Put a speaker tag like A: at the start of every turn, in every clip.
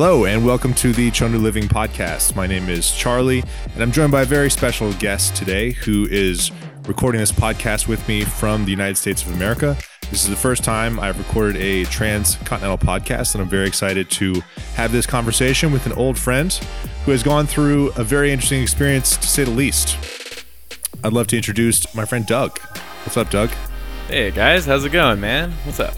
A: Hello, and welcome to the Chengdu Living Podcast. My name is Charlie, and I'm joined by a very special guest today who is recording this podcast with me from the United States of America. This is the first time I've recorded a transcontinental podcast, and I'm very excited to have this conversation with an old friend who has gone through a very interesting experience, to say the least. I'd love to introduce my friend Doug. What's up, Doug?
B: Hey guys, how's it going, man? What's up?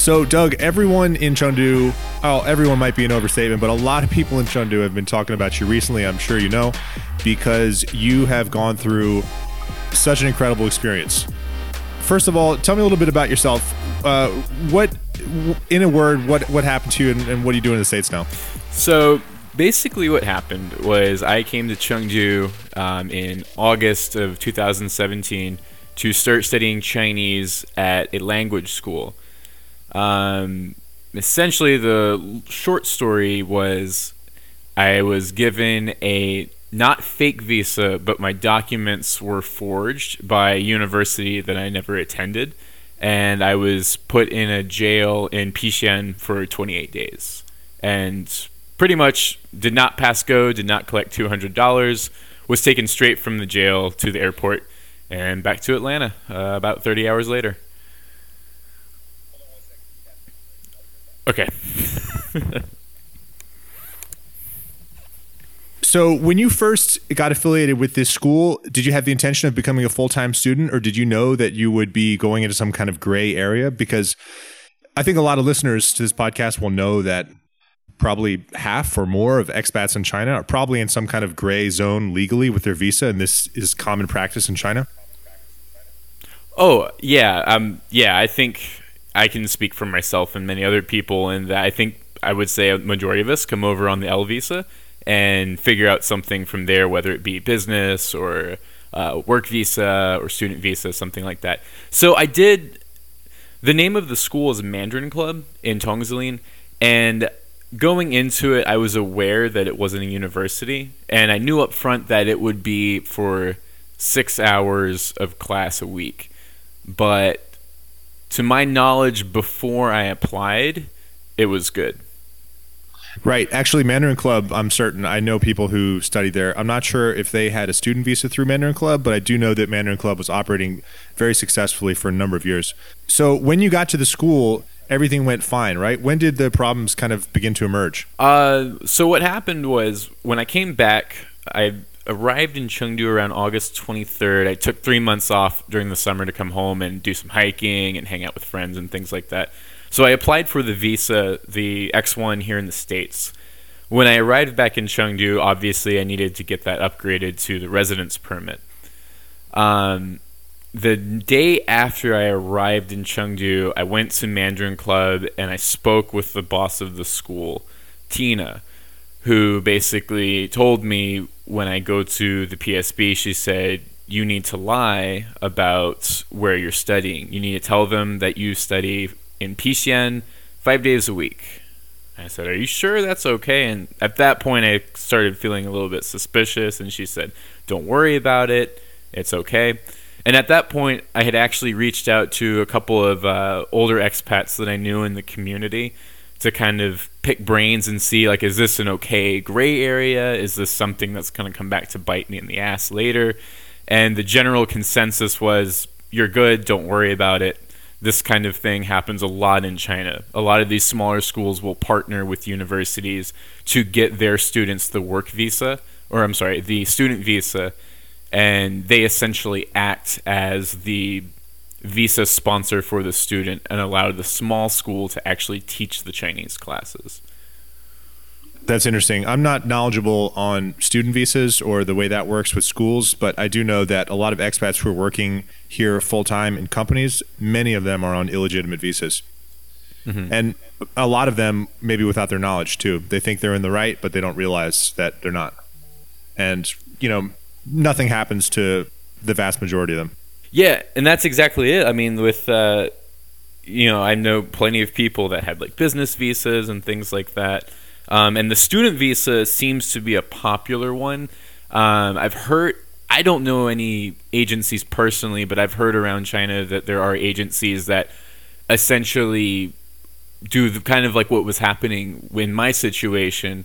A: So, Doug, everyone in Chengdu, oh, everyone might be an overstatement, but a lot of people in Chengdu have been talking about you recently, I'm sure you know, because you have gone through such an incredible experience. First of all, tell me a little bit about yourself. Uh, what, in a word, what, what happened to you and, and what are you doing in the States now?
B: So, basically, what happened was I came to Chengdu um, in August of 2017 to start studying Chinese at a language school. Um, essentially, the short story was I was given a not fake visa, but my documents were forged by a university that I never attended, and I was put in a jail in Pixian for 28 days, and pretty much did not pass go, did not collect $200, was taken straight from the jail to the airport and back to Atlanta uh, about 30 hours later. Okay.
A: so, when you first got affiliated with this school, did you have the intention of becoming a full time student, or did you know that you would be going into some kind of gray area? Because I think a lot of listeners to this podcast will know that probably half or more of expats in China are probably in some kind of gray zone legally with their visa, and this is common practice in China.
B: Oh yeah, um, yeah. I think I can speak for myself and many other people, and I think I would say a majority of us come over on the L visa and figure out something from there, whether it be business or uh, work visa or student visa, something like that. So I did. The name of the school is Mandarin Club in Tongzilin, and going into it, I was aware that it wasn't a university, and I knew up front that it would be for six hours of class a week. But to my knowledge, before I applied, it was good.
A: Right. Actually, Mandarin Club, I'm certain. I know people who studied there. I'm not sure if they had a student visa through Mandarin Club, but I do know that Mandarin Club was operating very successfully for a number of years. So when you got to the school, everything went fine, right? When did the problems kind of begin to emerge?
B: Uh, so what happened was when I came back, I arrived in Chengdu around August 23rd. I took three months off during the summer to come home and do some hiking and hang out with friends and things like that. So I applied for the visa, the X1 here in the States. When I arrived back in Chengdu, obviously I needed to get that upgraded to the residence permit. Um, the day after I arrived in Chengdu, I went to Mandarin Club and I spoke with the boss of the school, Tina, who basically told me when I go to the PSB, she said, You need to lie about where you're studying. You need to tell them that you study in PCN five days a week. I said, Are you sure that's okay? And at that point, I started feeling a little bit suspicious. And she said, Don't worry about it. It's okay. And at that point, I had actually reached out to a couple of uh, older expats that I knew in the community to kind of pick brains and see like is this an okay gray area? Is this something that's going to come back to bite me in the ass later? And the general consensus was you're good don't worry about it. This kind of thing happens a lot in China. A lot of these smaller schools will partner with universities to get their students the work visa, or I'm sorry, the student visa, and they essentially act as the visa sponsor for the student and allow the small school to actually teach the Chinese classes.
A: That's interesting. I'm not knowledgeable on student visas or the way that works with schools, but I do know that a lot of expats who are working here full time in companies, many of them are on illegitimate visas. Mm-hmm. And a lot of them, maybe without their knowledge too. They think they're in the right, but they don't realize that they're not. And, you know, nothing happens to the vast majority of them.
B: Yeah, and that's exactly it. I mean, with uh, you know, I know plenty of people that had like business visas and things like that, um, and the student visa seems to be a popular one. Um, I've heard. I don't know any agencies personally, but I've heard around China that there are agencies that essentially do the, kind of like what was happening in my situation.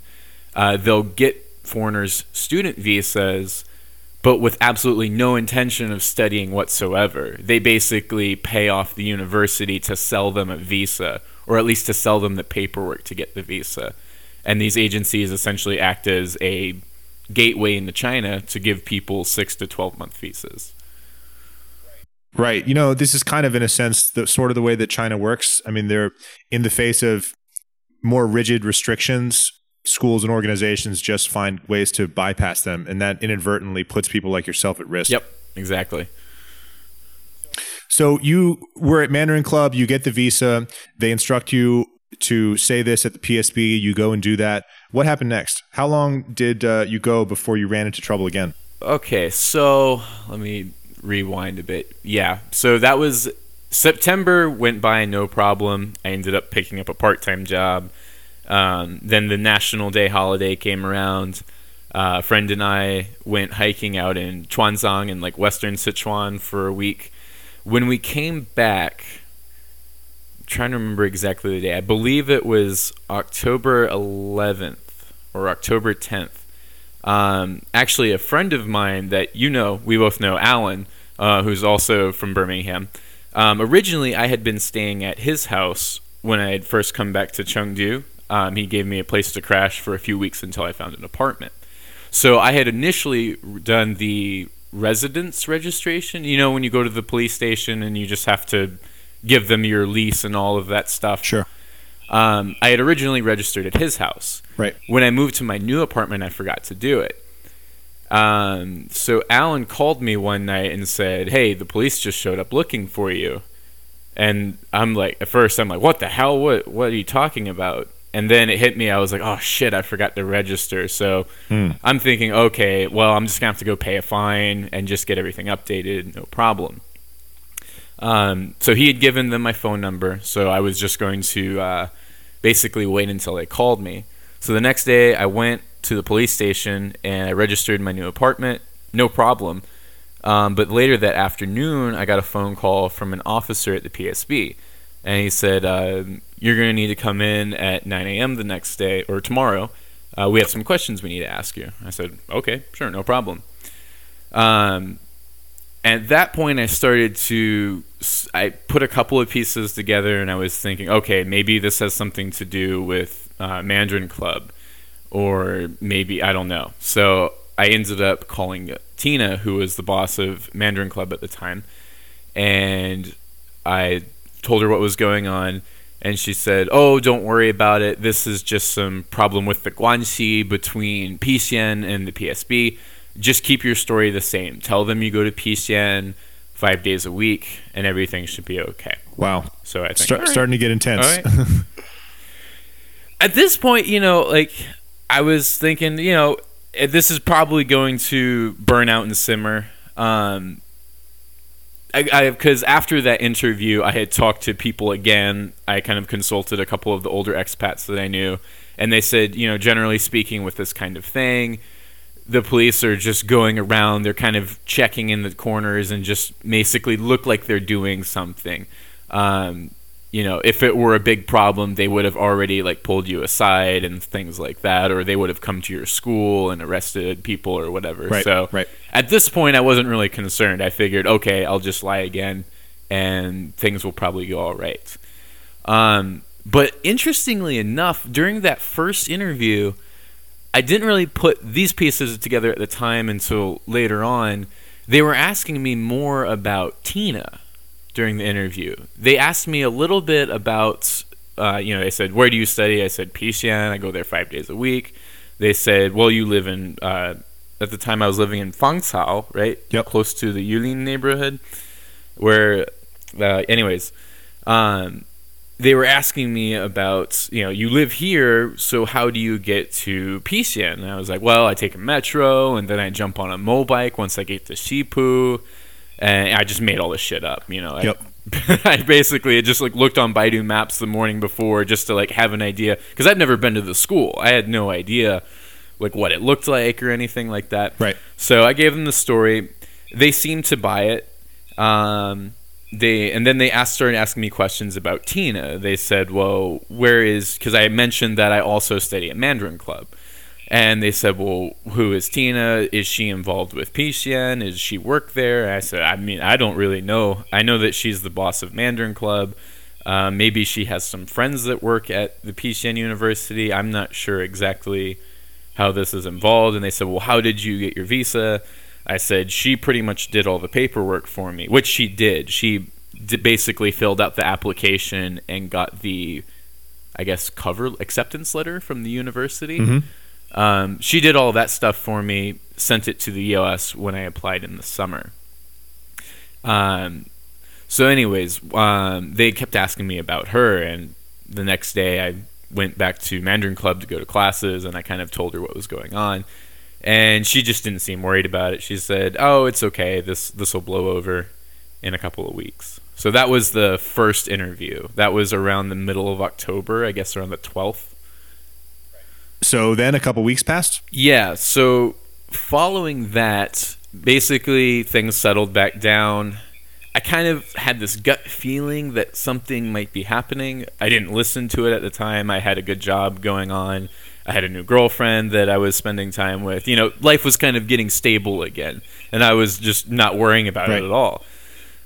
B: Uh, they'll get foreigners student visas, but with absolutely no intention of studying whatsoever. They basically pay off the university to sell them a visa, or at least to sell them the paperwork to get the visa. And these agencies essentially act as a gateway into China to give people six to 12 month visas.
A: Right. You know, this is kind of in a sense the sort of the way that China works. I mean, they're in the face of more rigid restrictions, schools and organizations just find ways to bypass them and that inadvertently puts people like yourself at risk.
B: Yep, exactly.
A: So you were at Mandarin Club, you get the visa, they instruct you to say this at the PSB, you go and do that. What happened next? How long did uh, you go before you ran into trouble again?
B: Okay, so let me rewind a bit. Yeah, so that was September went by no problem. I ended up picking up a part time job. Um, then the National Day holiday came around. Uh, a friend and I went hiking out in Chuanzang in like western Sichuan for a week. When we came back, I'm trying to remember exactly the day. I believe it was October 11th or October 10th. Um, actually, a friend of mine that you know, we both know, Alan, uh, who's also from Birmingham. Um, originally, I had been staying at his house when I had first come back to Chengdu. Um, he gave me a place to crash for a few weeks until I found an apartment. So I had initially done the residence registration. You know, when you go to the police station and you just have to give them your lease and all of that stuff.
A: Sure.
B: Um, I had originally registered at his house.
A: Right.
B: When I moved to my new apartment, I forgot to do it. Um, so Alan called me one night and said, "Hey, the police just showed up looking for you." And I'm like, at first, I'm like, "What the hell? What? What are you talking about?" And then it hit me. I was like, "Oh shit! I forgot to register." So
A: Hmm.
B: I'm thinking, okay, well, I'm just gonna have to go pay a fine and just get everything updated. No problem. Um, so he had given them my phone number, so I was just going to uh, basically wait until they called me. So the next day, I went to the police station and I registered my new apartment. No problem. Um, but later that afternoon, I got a phone call from an officer at the PSB, and he said, uh, "You're going to need to come in at 9 a.m. the next day or tomorrow. Uh, we have some questions we need to ask you." I said, "Okay, sure, no problem." Um, at that point, I started to I put a couple of pieces together, and I was thinking, okay, maybe this has something to do with uh, Mandarin Club, or maybe I don't know. So I ended up calling Tina, who was the boss of Mandarin Club at the time, and I told her what was going on. And she said, "Oh, don't worry about it. This is just some problem with the guanxi between PCN and the PSB. Just keep your story the same. Tell them you go to PCN five days a week, and everything should be okay."
A: Wow.
B: So I think
A: Start,
B: "All right."
A: starting to get intense.
B: Right. At this point, you know, like I was thinking, you know, this is probably going to burn out and simmer. Um, I because after that interview, I had talked to people again. I kind of consulted a couple of the older expats that I knew, and they said, you know, generally speaking, with this kind of thing, the police are just going around. They're kind of checking in the corners and just basically look like they're doing something. Um, you know, if it were a big problem, they would have already like pulled you aside and things like that, or they would have come to your school and arrested people or whatever.
A: Right,
B: so
A: right.
B: at this point, I wasn't really concerned. I figured, okay, I'll just lie again, and things will probably go all right. Um, but interestingly enough, during that first interview, I didn't really put these pieces together at the time until later on. They were asking me more about Tina during the interview. They asked me a little bit about, uh, you know, they said, Where do you study? I said, PCN. I go there five days a week. They said, Well, you live in, uh, at the time I was living in Fangcao, right?
A: Yep.
B: Close to the Yulin neighborhood. Where, uh, anyways, um, they were asking me about, you know, you live here, so how do you get to PCN? And I was like, well, I take a metro, and then I jump on a mobike once I get to Shipu, and I just made all this shit up, you know. I-
A: Yep.
B: I basically just like looked on Baidu Maps the morning before just to like have an idea because I'd never been to the school. I had no idea like what it looked like or anything like that.
A: Right.
B: So I gave them the story. They seemed to buy it. Um, they and then they asked started asking me questions about Tina. They said, "Well, where is?" Because I mentioned that I also study at Mandarin Club, and they said, "Well, who is Tina? Is she involved with PCN? Is she work there?" I said, "I mean, I don't really know. I know that she's the boss of Mandarin Club. Uh, maybe she has some friends that work at the PCN University. I'm not sure exactly how this is involved." And they said, "Well, how did you get your visa?" I said she pretty much did all the paperwork for me, which she did. She d- basically filled out the application and got the, I guess, cover acceptance letter from the university.
A: Mm-hmm.
B: Um, she did all that stuff for me, sent it to the EOS when I applied in the summer. Um, so, anyways, um, they kept asking me about her, and the next day I went back to Mandarin Club to go to classes, and I kind of told her what was going on and she just didn't seem worried about it. She said, "Oh, it's okay. This this will blow over in a couple of weeks." So that was the first interview. That was around the middle of October, I guess around the 12th.
A: So then a couple weeks passed?
B: Yeah, so following that, basically things settled back down. I kind of had this gut feeling that something might be happening. I didn't listen to it at the time. I had a good job going on. I had a new girlfriend that I was spending time with. You know, life was kind of getting stable again, and I was just not worrying about
A: Right.
B: it at all.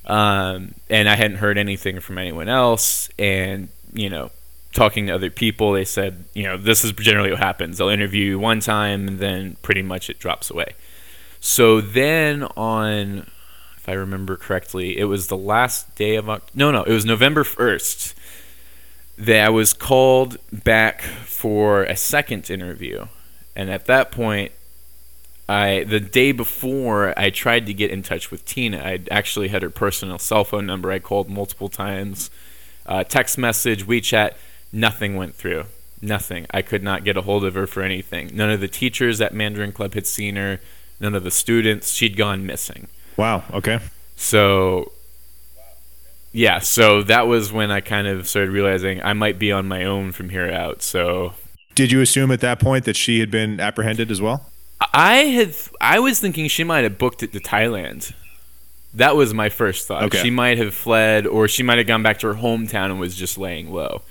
B: Um, and I hadn't heard anything from anyone else. And you know, talking to other people, they said, you know, this is generally what happens. They'll interview you one time, and then pretty much it drops away. So then on, if I remember correctly, it was the last day of Oct- no, no, it was November first that I was called back for a second interview, and at that point, I the day before I tried to get in touch with Tina. I actually had her personal cell phone number. I called multiple times, uh, text message, WeChat. Nothing went through. Nothing. I could not get a hold of her for anything. None of the teachers at Mandarin Club had seen her. None of the students. She'd gone missing.
A: Wow. Okay.
B: So, yeah, so that was when I kind of started realizing I might be on my own from here out. So,
A: Did you assume at that point that she had been apprehended as well?
B: I had I was thinking she might have booked it to Thailand. That was my first thought.
A: Okay.
B: She might have fled, or she might have gone back to her hometown and was just laying low.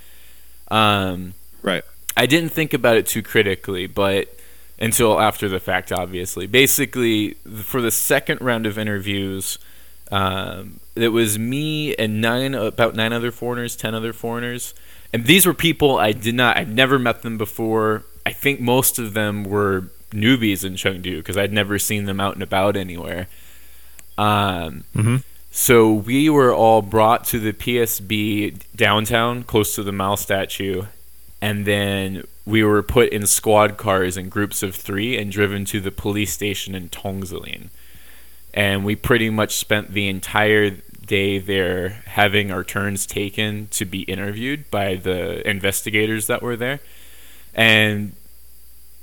B: Um,
A: Right.
B: I didn't think about it too critically, but until after the fact, obviously. Basically, for the second round of interviews, um, it was me and nine, about nine other foreigners, ten other foreigners, and these were people I did not, I'd never met them before. I think most of them were newbies in Chengdu because I'd never seen them out and about anywhere. Um,
A: Mhm.
B: So we were all brought to the PSB downtown, close to the Mao statue, and then we were put in squad cars in groups of three and driven to the police station in Tongzilin. And we pretty much spent the entire day there having our turns taken to be interviewed by the investigators that were there. And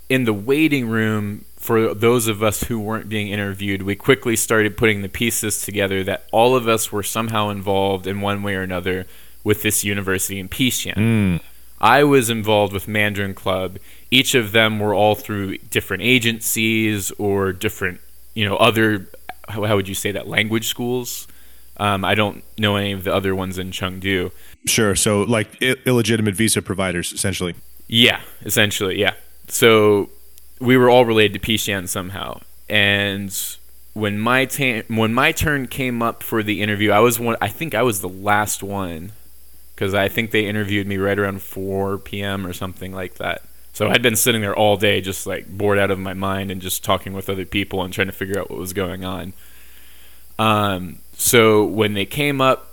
B: in the waiting room for those of us who weren't being interviewed, we quickly started putting the pieces together that all of us were somehow involved in one way or another with this university in Xi'an.
A: Mm.
B: I was involved with Mandarin Club. Each of them were all through different agencies or different, you know, other, how, would you say that, language schools? Um, I don't know any of the other ones in Chengdu.
A: Sure. So, like I- illegitimate visa providers, essentially.
B: Yeah, essentially, yeah. So we were all related to Xi'an somehow. And when my ta- when my turn came up for the interview, I was one. I think I was the last one because I think they interviewed me right around 4 p.m. or something like that. So I'd been sitting there all day, just like bored out of my mind, and just talking with other people and trying to figure out what was going on. Um, so when they came up,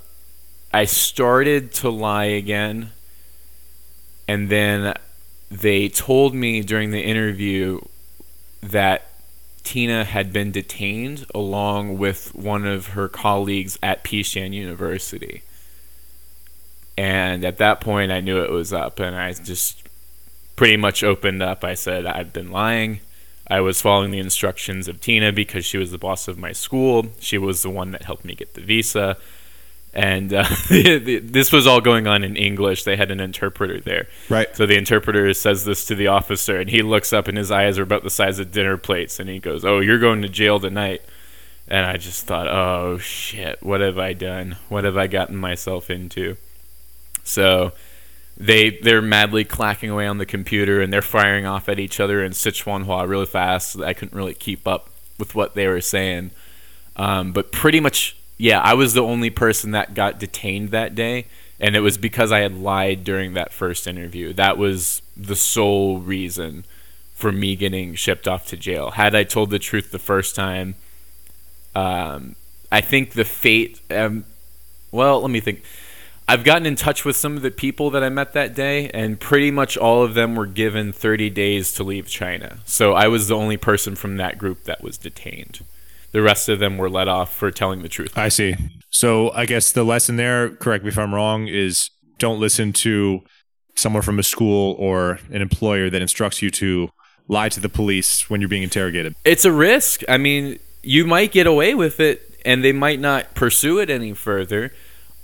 B: I started to lie again, and then they told me during the interview that Tina had been detained along with one of her colleagues at Xi'an University. And at that point, I knew it was up, and I just pretty much opened up. I said, I've been lying. I was following the instructions of Tina because she was the boss of my school. She was the one that helped me get the visa. And uh, this was all going on in English. They had an interpreter there.
A: Right.
B: So the interpreter says this to the officer, and he looks up, and his eyes are about the size of dinner plates, and he goes, "Oh, you're going to jail tonight." and I just thought, oh shit, what have I done? What have I gotten myself into? So they they're madly clacking away on the computer and they're firing off at each other in Sichuanhua really fast. I couldn't really keep up with what they were saying. Um, but pretty much, yeah, I was the only person that got detained that day, and it was because I had lied during that first interview. That was the sole reason for me getting shipped off to jail. Had I told the truth the first time, um, I think the fate. Um, well, let me think. I've gotten in touch with some of the people that I met that day, and pretty much all of them were given 30 days to leave China. So I was the only person from that group that was detained. The rest of them were let off for telling the truth.
A: I see. So I guess the lesson there, correct me if I'm wrong, is don't listen to someone from a school or an employer that instructs you to lie to the police when you're being interrogated.
B: It's a risk. I mean, you might get away with it and they might not pursue it any further.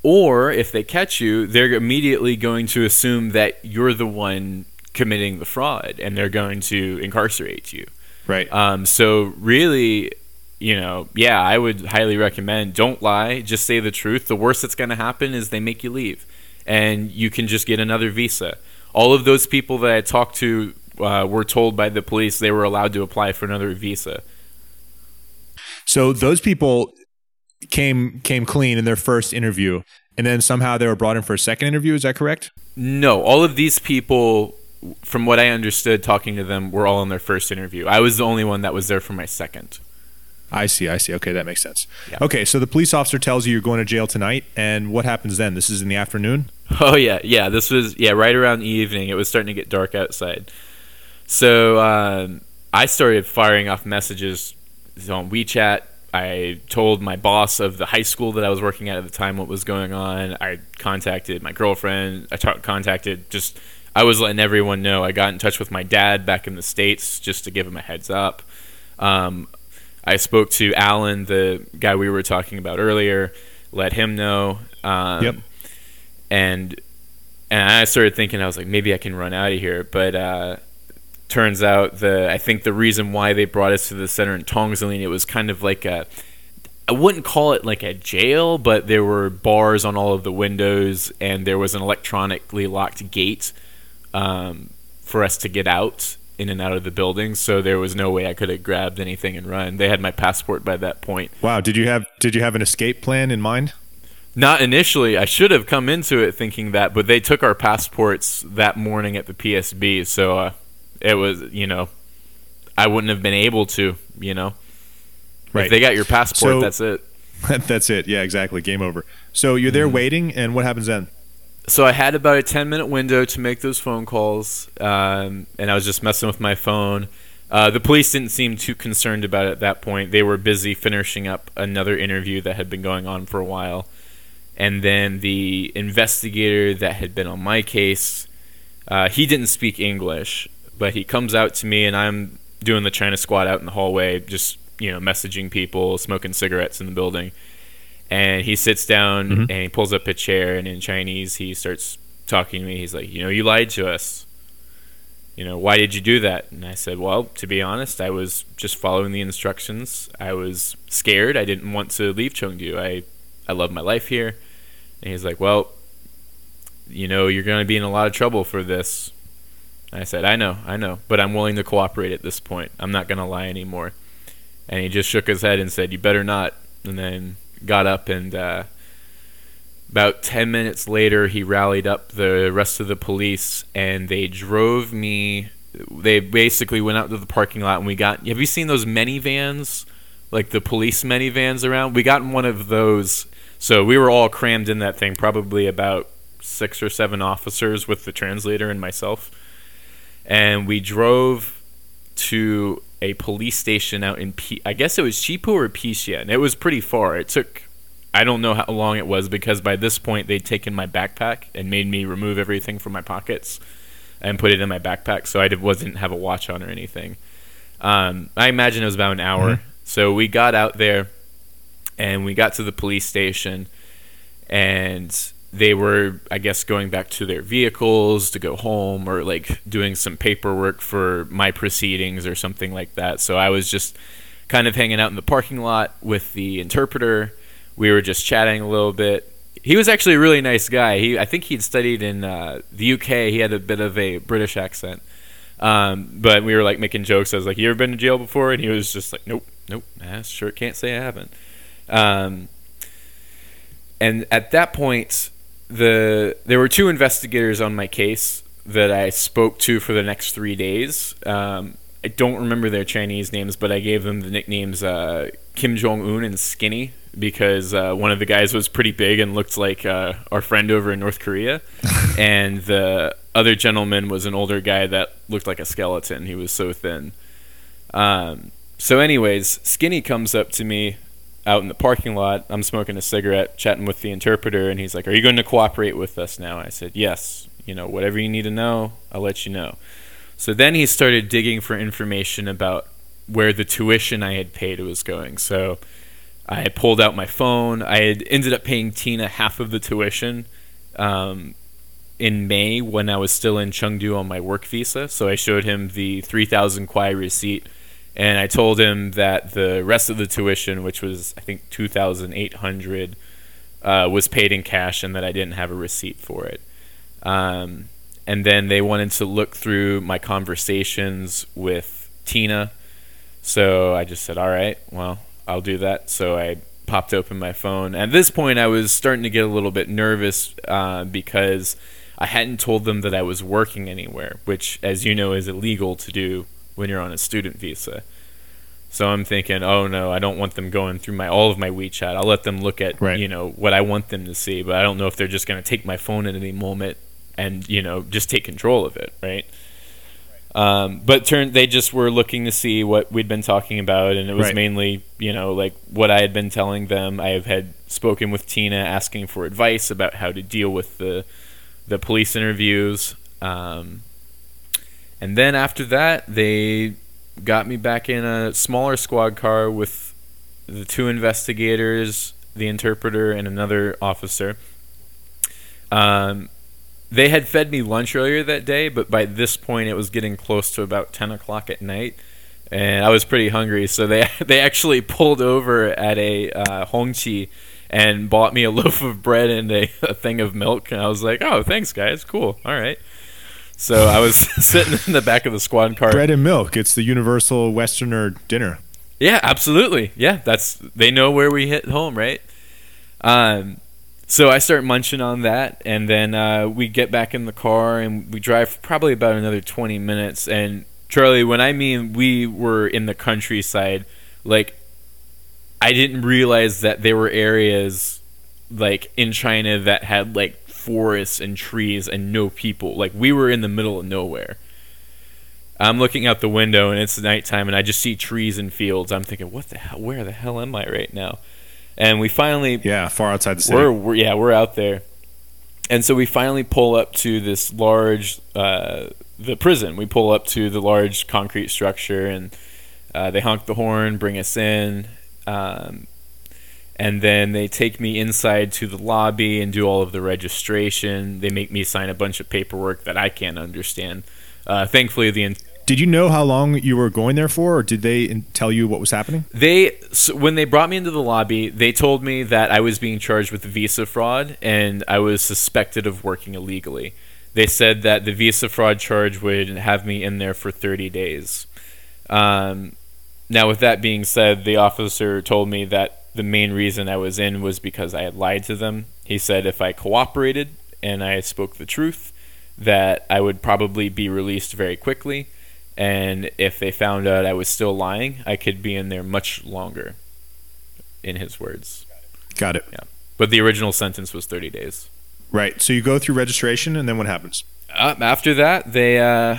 B: Or if they catch you, they're immediately going to assume that you're the one committing the fraud and they're going to incarcerate you.
A: Right.
B: Um, so, really, you know, yeah, I would highly recommend don't lie, just say the truth. The worst that's going to happen is they make you leave and you can just get another visa. All of those people that I talked to uh, were told by the police they were allowed to apply for another visa.
A: So those people came came clean in their first interview, and then somehow they were brought in for a second interview. Is that correct?
B: No, all of these people, from what I understood, talking to them, were all in their first interview. I was the only one that was there for my second.
A: I see. I see. Okay, that makes sense. Yeah. Okay, so the police officer tells you you're going to jail tonight, and what happens then? This is in the afternoon.
B: Oh yeah, yeah. This was yeah right around the evening. It was starting to get dark outside. So um, I started firing off messages on WeChat. I told my boss of the high school that I was working at at the time what was going on. I contacted my girlfriend. I t- contacted just. I was letting everyone know. I got in touch with my dad back in the states just to give him a heads up. Um, I spoke to Alan, the guy we were talking about earlier. Let him know. Um,
A: yep.
B: And and I started thinking, I was like, maybe I can run out of here, but. Uh, turns out the I think the reason why they brought us to the center in Tongzilin it was kind of like a I wouldn't call it like a jail, but there were bars on all of the windows, and there was an electronically locked gate um, for us to get out in and out of the building. So there was no way I could have grabbed anything and run. They had my passport by that point.
A: Wow did you have did you have an escape plan in mind?
B: Not initially. I should have come into it thinking that, but they took our passports that morning at the PSB. So uh, it was you know I wouldn't have been able to you know
A: right
B: if they got your passport
A: So-
B: that's it
A: That's it. Yeah, exactly. Game over. So you're there waiting, and what happens then?
B: So I had about a 10 minute window to make those phone calls um, and I was just messing with my phone. Uh, the police didn't seem too concerned about it at that point. They were busy finishing up another interview that had been going on for a while. And then the investigator that had been on my case uh, he didn't speak English but he comes out to me and I'm doing the China squad out in the hallway, just you know messaging people, smoking cigarettes in the building. And he sits down
A: Mhm.
B: and he pulls up a chair and in Chinese he starts talking to me. He's like, you know, you lied to us. You know, why did you do that? And I said, well, to be honest, I was just following the instructions. I was scared. I didn't want to leave Chengdu. I, I love my life here. And he's like, well, you know, you're going to be in a lot of trouble for this. and I said, I know, I know, but I'm willing to cooperate at this point. I'm not going to lie anymore. And he just shook his head and said, You better not. And then got up and uh, about 10 minutes later, he rallied up the rest of the police and they drove me. They basically went out to the parking lot and we got. Have you seen those minivans? Like the police minivans around? We got in one of those. So we were all crammed in that thing, probably about six or seven officers with the translator and myself and we drove to a police station out in P- I guess it was Chipu or Pixia, and it was pretty far. It took I don't know how long it was because by this point they'd taken my backpack and made me remove everything from my pockets and put it in my backpack, so I wasn't have a watch on or anything. Um, I imagine it was about an hour.
A: Mhm.
B: So we got out there and we got to the police station and they were i guess going back to their vehicles to go home or like doing some paperwork for my proceedings or something like that so i was just kind of hanging out in the parking lot with the interpreter. We were just chatting a little bit. He was actually a really nice guy. He, I think he'd studied in uh, the UK. He had a bit of a British accent. Um, but we were like making jokes. I was like, "You ever been to jail before?" And he was just like, "Nope, nope, I sure can't say I haven't." Um, and at that point, the there were two investigators on my case that I spoke to for the next three days. Um, I don't remember their Chinese names, but I gave them the nicknames uh, Kim Jong Un and Skinny because uh, one of the guys was pretty big and looked like uh, our friend over in North Korea, and the other gentleman was an older guy that looked like a skeleton. He was so thin. Um, so, anyways, Skinny comes up to me out in the parking lot. I'm smoking a cigarette, chatting with the interpreter, and he's like, "Are you going to cooperate with us now?" I said, "Yes. You know, whatever you need to know, I'll let you know." So then he started digging for information about where the tuition I had paid was going. So I pulled out my phone. I had ended up paying Tina half of the tuition um, in May when I was still in Chengdu on my work visa. So I showed him the 3,000 kuai receipt, and I told him that the rest of the tuition, which was I think 2,800, uh, was paid in cash, and that I didn't have a receipt for it. Um, and then they wanted to look through my conversations with Tina. So I just said, "All right, well, I'll do that." So I popped open my phone. At this point, I was starting to get a little bit nervous uh, because I hadn't told them that I was working anywhere, which, as you know, is illegal to do when you're on a student visa. So I'm thinking, oh no, I don't want them going through my all of my WeChat. I'll let them look at
A: Right.
B: you know what I want them to see, but I don't know if they're just going to take my phone at any moment and you know just take control of it, right? Um, but turn they just were looking to see what we'd been talking about, and it was
A: Right.
B: mainly you know like what I had been telling them. I have had spoken with Tina, asking for advice about how to deal with the the police interviews. Um, and then after that, they got me back in a smaller squad car with the two investigators, the interpreter, and another officer. Um, they had fed me lunch earlier that day, but by this point, it was getting close to about 10 o'clock at night. And I was pretty hungry, so they they actually pulled over at a uh, Hongqi and bought me a loaf of bread and a, a thing of milk. And I was like, "Oh, thanks, guys. Cool. All right." So I was sitting in the back of the squad car.
A: Bread and milk. It's the universal Westerner dinner.
B: Yeah, absolutely. Yeah, that's they know where we hit home, right? Um, so I start munching on that, and then uh, we get back in the car and we drive probably about another twenty minutes. And Charlie, when I mean we were in the countryside, like I didn't realize that there were areas like in China that had like forests and trees and no people. Like we were in the middle of nowhere. I'm looking out the window and it's nighttime and I just see trees and fields. I'm thinking, what the hell? Where the hell am I right now? And we finally,
A: Yeah, far outside the city.
B: we're, we're yeah, we're out there. And so we finally pull up to this large, uh, the prison. We pull up to the large concrete structure and uh, they honk the horn, bring us in. Um, and then they take me inside to the lobby and do all of the registration. They make me sign a bunch of paperwork that I can't understand. Uh, thankfully, the in-
A: Did you know how long you were going there for, or did they tell you what was happening?
B: they so when they brought me into the lobby, they told me that I was being charged with visa fraud and I was suspected of working illegally. They said that the visa fraud charge would have me in there for 30 days. Um, now, with that being said, the officer told me that the main reason I was in was because I had lied to them. He said if I cooperated and I spoke the truth, that I would probably be released very quickly. And if they found out I was still lying, I could be in there much longer, in his words.
A: Got it. Yeah.
B: But the original sentence was 30 days.
A: Right. So you go through registration, and then what happens?
B: Uh, after that, they uh,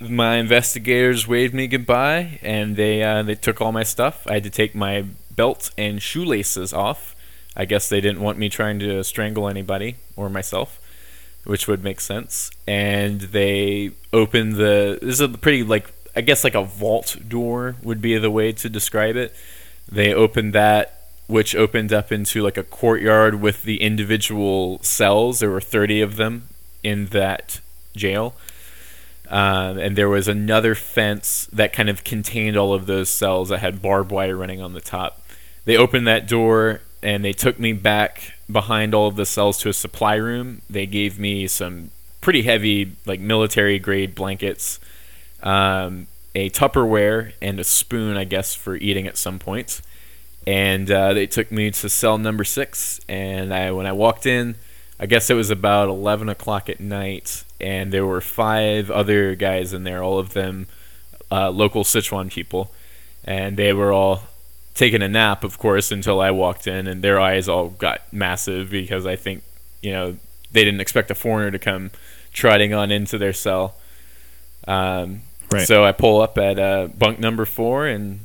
B: my investigators waved me goodbye, and they uh, they took all my stuff. I had to take my belt and shoelaces off. I guess they didn't want me trying to strangle anybody or myself, which would make sense. And they opened the. This is a pretty like I guess like a vault door would be the way to describe it. They opened that which opened up into like a courtyard with the individual cells. There were 30 of them in that jail. Um, and there was another fence that kind of contained all of those cells that had barbed wire running on the top. They opened that door and they took me back behind all of the cells to a supply room. They gave me some pretty heavy, like military grade blankets, um, a Tupperware, and a spoon, I guess, for eating at some point. And uh, they took me to cell number six. And I, when I walked in, I guess it was about 11 o'clock at night, and there were five other guys in there, all of them uh, local Sichuan people. And they were all taking a nap, of course, until I walked in, and their eyes all got massive because I think, you know, they didn't expect a foreigner to come trotting on into their cell. Um, right. So I pull up at uh, bunk number four, and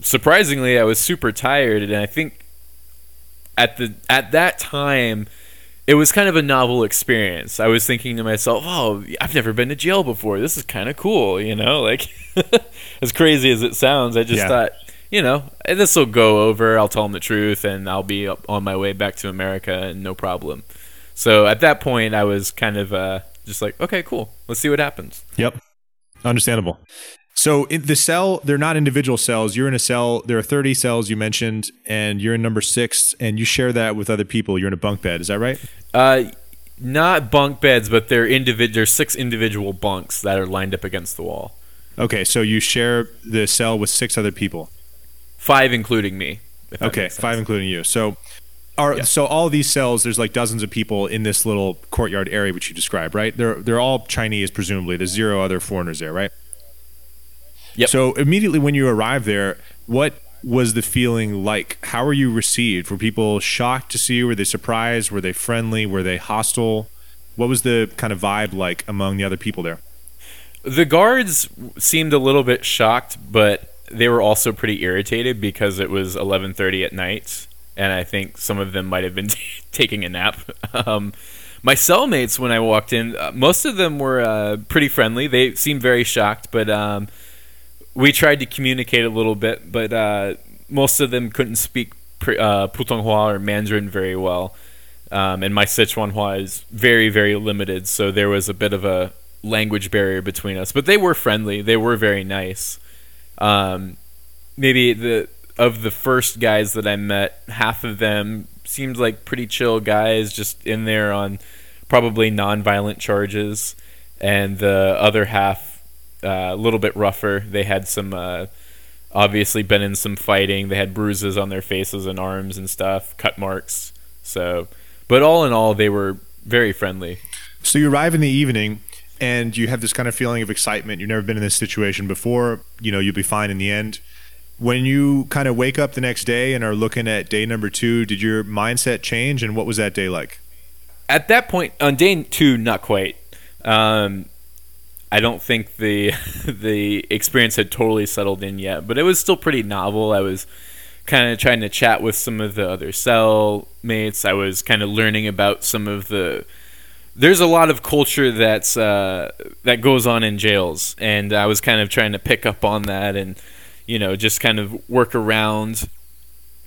B: surprisingly, I was super tired, and I think at the at that time it was kind of a novel experience. I was thinking to myself, "Oh, I've never been to jail before. This is kind of cool." You know, like as crazy as it sounds, I just yeah. thought, you know, this will go over. I'll tell them the truth, and I'll be on my way back to America, and no problem. So at that point, I was kind of uh, just like, okay, cool. Let's see what happens.
A: Yep, understandable. So in the cell, they're not individual cells. You're in a cell. There are 30 cells you mentioned, and you're in number six, and you share that with other people. You're in a bunk bed. Is that right?
B: Uh, not bunk beds, but they're individual. There's six individual bunks that are lined up against the wall.
A: Okay, so you share the cell with six other people.
B: Five, including me.
A: Okay, five, including you. So, are yeah. so all these cells? There's like dozens of people in this little courtyard area which you described, right? They're they're all Chinese, presumably. There's zero other foreigners there, right?
B: Yep.
A: So immediately when you arrived there, what was the feeling like? How were you received? Were people shocked to see you? Were they surprised? Were they friendly? Were they hostile? What was the kind of vibe like among the other people there?
B: The guards seemed a little bit shocked, but they were also pretty irritated because it was 11:30 at night, and I think some of them might have been t- taking a nap. Um, my cellmates, when I walked in, uh, most of them were uh, pretty friendly. They seemed very shocked, but um, we tried to communicate a little bit, but uh, most of them couldn't speak uh, Putonghua or Mandarin very well. Um, and my Sichuanhua is very, very limited, so there was a bit of a language barrier between us. But they were friendly; they were very nice. Um, maybe the of the first guys that I met, half of them seemed like pretty chill guys, just in there on probably non-violent charges, and the other half uh, a little bit rougher. They had some uh, obviously been in some fighting. They had bruises on their faces and arms and stuff, cut marks. So, but all in all, they were very friendly.
A: So you arrive in the evening and you have this kind of feeling of excitement. You've never been in this situation before. You know, you'll be fine in the end. When you kind of wake up the next day and are looking at day number two, did your mindset change and what was that day like?
B: At that point, on day two, not quite. Um, I don't think the the experience had totally settled in yet, but it was still pretty novel. I was kind of trying to chat with some of the other cell mates. I was kind of learning about some of the there's a lot of culture that's uh, that goes on in jails, and I was kind of trying to pick up on that and you know just kind of work around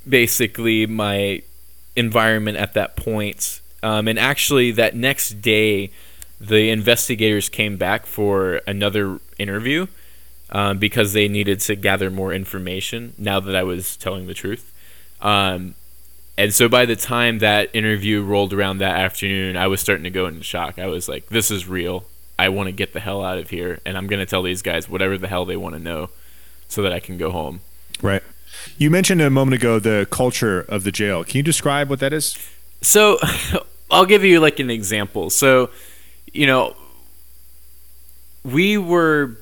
B: basically my environment at that point. Um, and actually, that next day the investigators came back for another interview um, because they needed to gather more information now that I was telling the truth. Um, and so by the time that interview rolled around that afternoon, I was starting to go into shock. I was like, this is real. I want to get the hell out of here. And I'm going to tell these guys whatever the hell they want to know so that I can go home.
A: Right. You mentioned a moment ago the culture of the jail. Can you describe what that is?
B: So I'll give you like an example. So you know, we were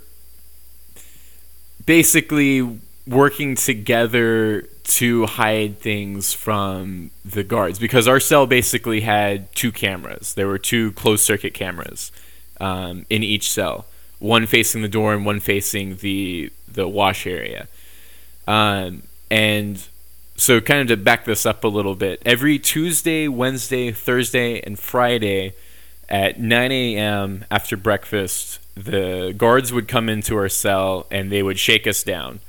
B: basically working together to hide things from the guards because our cell basically had two cameras. There were two closed circuit cameras um, in each cell, one facing the door and one facing the the wash area. Um, and so, kind of to back this up a little bit, every Tuesday, Wednesday, Thursday, and Friday at 9 a.m. after breakfast, the guards would come into our cell and they would shake us down,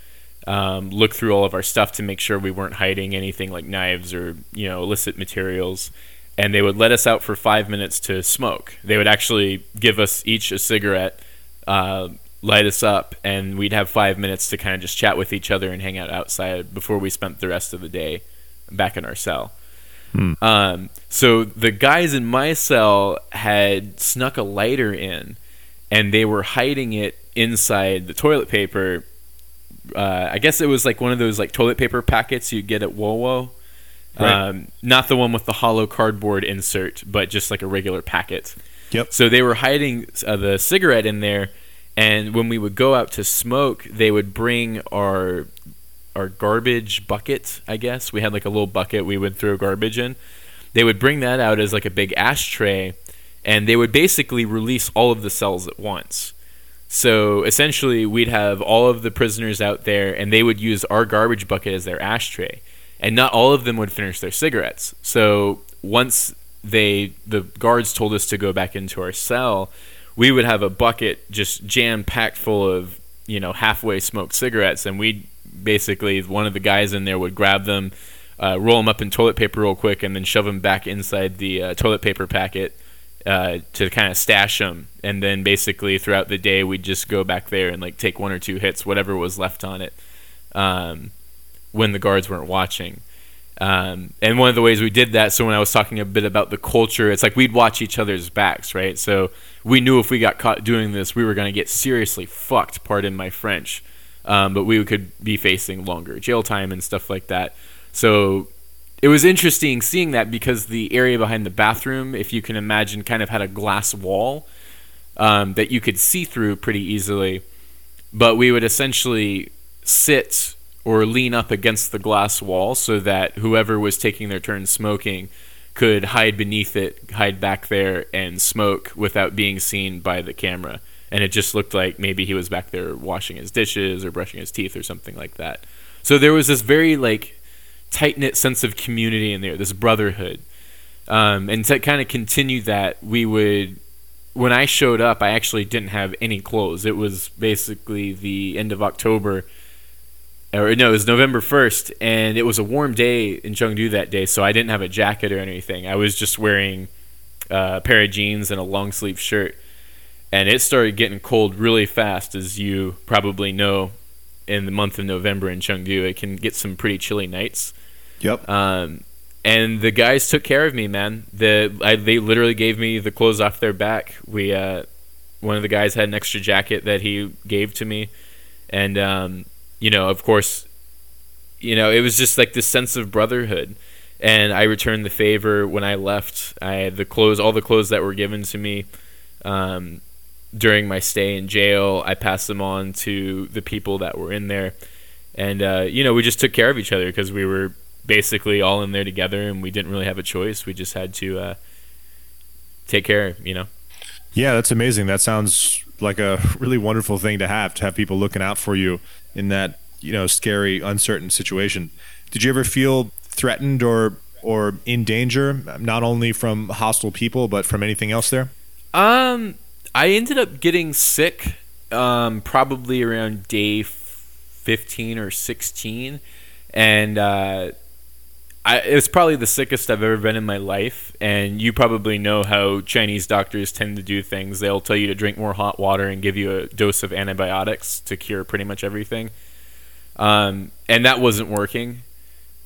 B: um, look through all of our stuff to make sure we weren't hiding anything like knives or you know illicit materials, and they would let us out for five minutes to smoke. They would actually give us each a cigarette uh, light us up, and we'd have five minutes to kind of just chat with each other and hang out outside before we spent the rest of the day back in our cell.
A: Hmm.
B: Um, so the guys in my cell had snuck a lighter in, and they were hiding it inside the toilet paper. Uh, I guess it was like one of those like toilet paper packets you get at Wowo.
A: Right.
B: Um, not the one with the hollow cardboard insert, but just like a regular packet.
A: Yep.
B: So they were hiding uh, the cigarette in there, and when we would go out to smoke, they would bring our our garbage bucket. I guess we had like a little bucket we would throw garbage in. They would bring that out as like a big ashtray, and they would basically release all of the cells at once. So essentially, we'd have all of the prisoners out there, and they would use our garbage bucket as their ashtray. And not all of them would finish their cigarettes. So once they, the guards told us to go back into our cell, we would have a bucket just jam packed full of, you know, halfway smoked cigarettes, and we'd basically one of the guys in there would grab them, uh, roll them up in toilet paper real quick, and then shove them back inside the uh, toilet paper packet uh, to kind of stash them. And then basically throughout the day, we'd just go back there and like take one or two hits, whatever was left on it, um, when the guards weren't watching. Um, and one of the ways we did that, so when I was talking a bit about the culture, it's like we'd watch each other's backs, right? So we knew if we got caught doing this, we were going to get seriously fucked, pardon my French. Um, but we could be facing longer jail time and stuff like that. So it was interesting seeing that because the area behind the bathroom, if you can imagine, kind of had a glass wall um, that you could see through pretty easily. But we would essentially sit or lean up against the glass wall so that whoever was taking their turn smoking could hide beneath it, hide back there, and smoke without being seen by the camera. And it just looked like maybe he was back there washing his dishes or brushing his teeth or something like that. So there was this very like tight knit sense of community in there, this brotherhood. Um, and to kind of continue that, we would, when I showed up, I actually didn't have any clothes. It was basically the end of October, or no, it was November 1st, and it was a warm day in Chengdu that day, so I didn't have a jacket or anything. I was just wearing uh, a pair of jeans and a long sleeve shirt. And it started getting cold really fast, as you probably know. In the month of November in Chengdu, it can get some pretty chilly nights.
A: Yep.
B: Um, and the guys took care of me, man. The I, they literally gave me the clothes off their back. We uh, one of the guys had an extra jacket that he gave to me, and um, you know, of course, you know, it was just like this sense of brotherhood. And I returned the favor when I left. I had the clothes, all the clothes that were given to me. Um, during my stay in jail, I passed them on to the people that were in there, and uh, you know we just took care of each other because we were basically all in there together, and we didn't really have a choice. We just had to uh, take care, you know.
A: Yeah, that's amazing. That sounds like a really wonderful thing to have to have people looking out for you in that you know scary, uncertain situation. Did you ever feel threatened or or in danger, not only from hostile people but from anything else there?
B: Um, I ended up getting sick um, probably around day 15 or 16. And uh, I, it was probably the sickest I've ever been in my life. And you probably know how Chinese doctors tend to do things. They'll tell you to drink more hot water and give you a dose of antibiotics to cure pretty much everything. Um, and that wasn't working.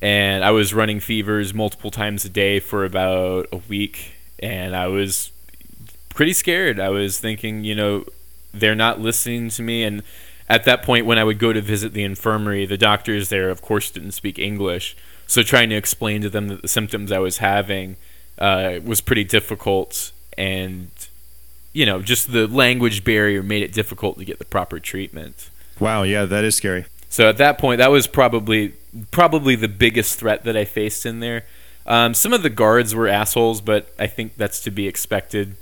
B: And I was running fevers multiple times a day for about a week. And I was pretty scared. I was thinking, you know, they're not listening to me. And at that point, when I would go to visit the infirmary, the doctors there, of course, didn't speak English. So trying to explain to them that the symptoms I was having uh, was pretty difficult. And, you know, just the language barrier made it difficult to get the proper treatment.
A: Wow, yeah, that is scary.
B: So at that point, that was probably probably the biggest threat that I faced in there. Um, some of the guards were assholes, but I think that's to be expected.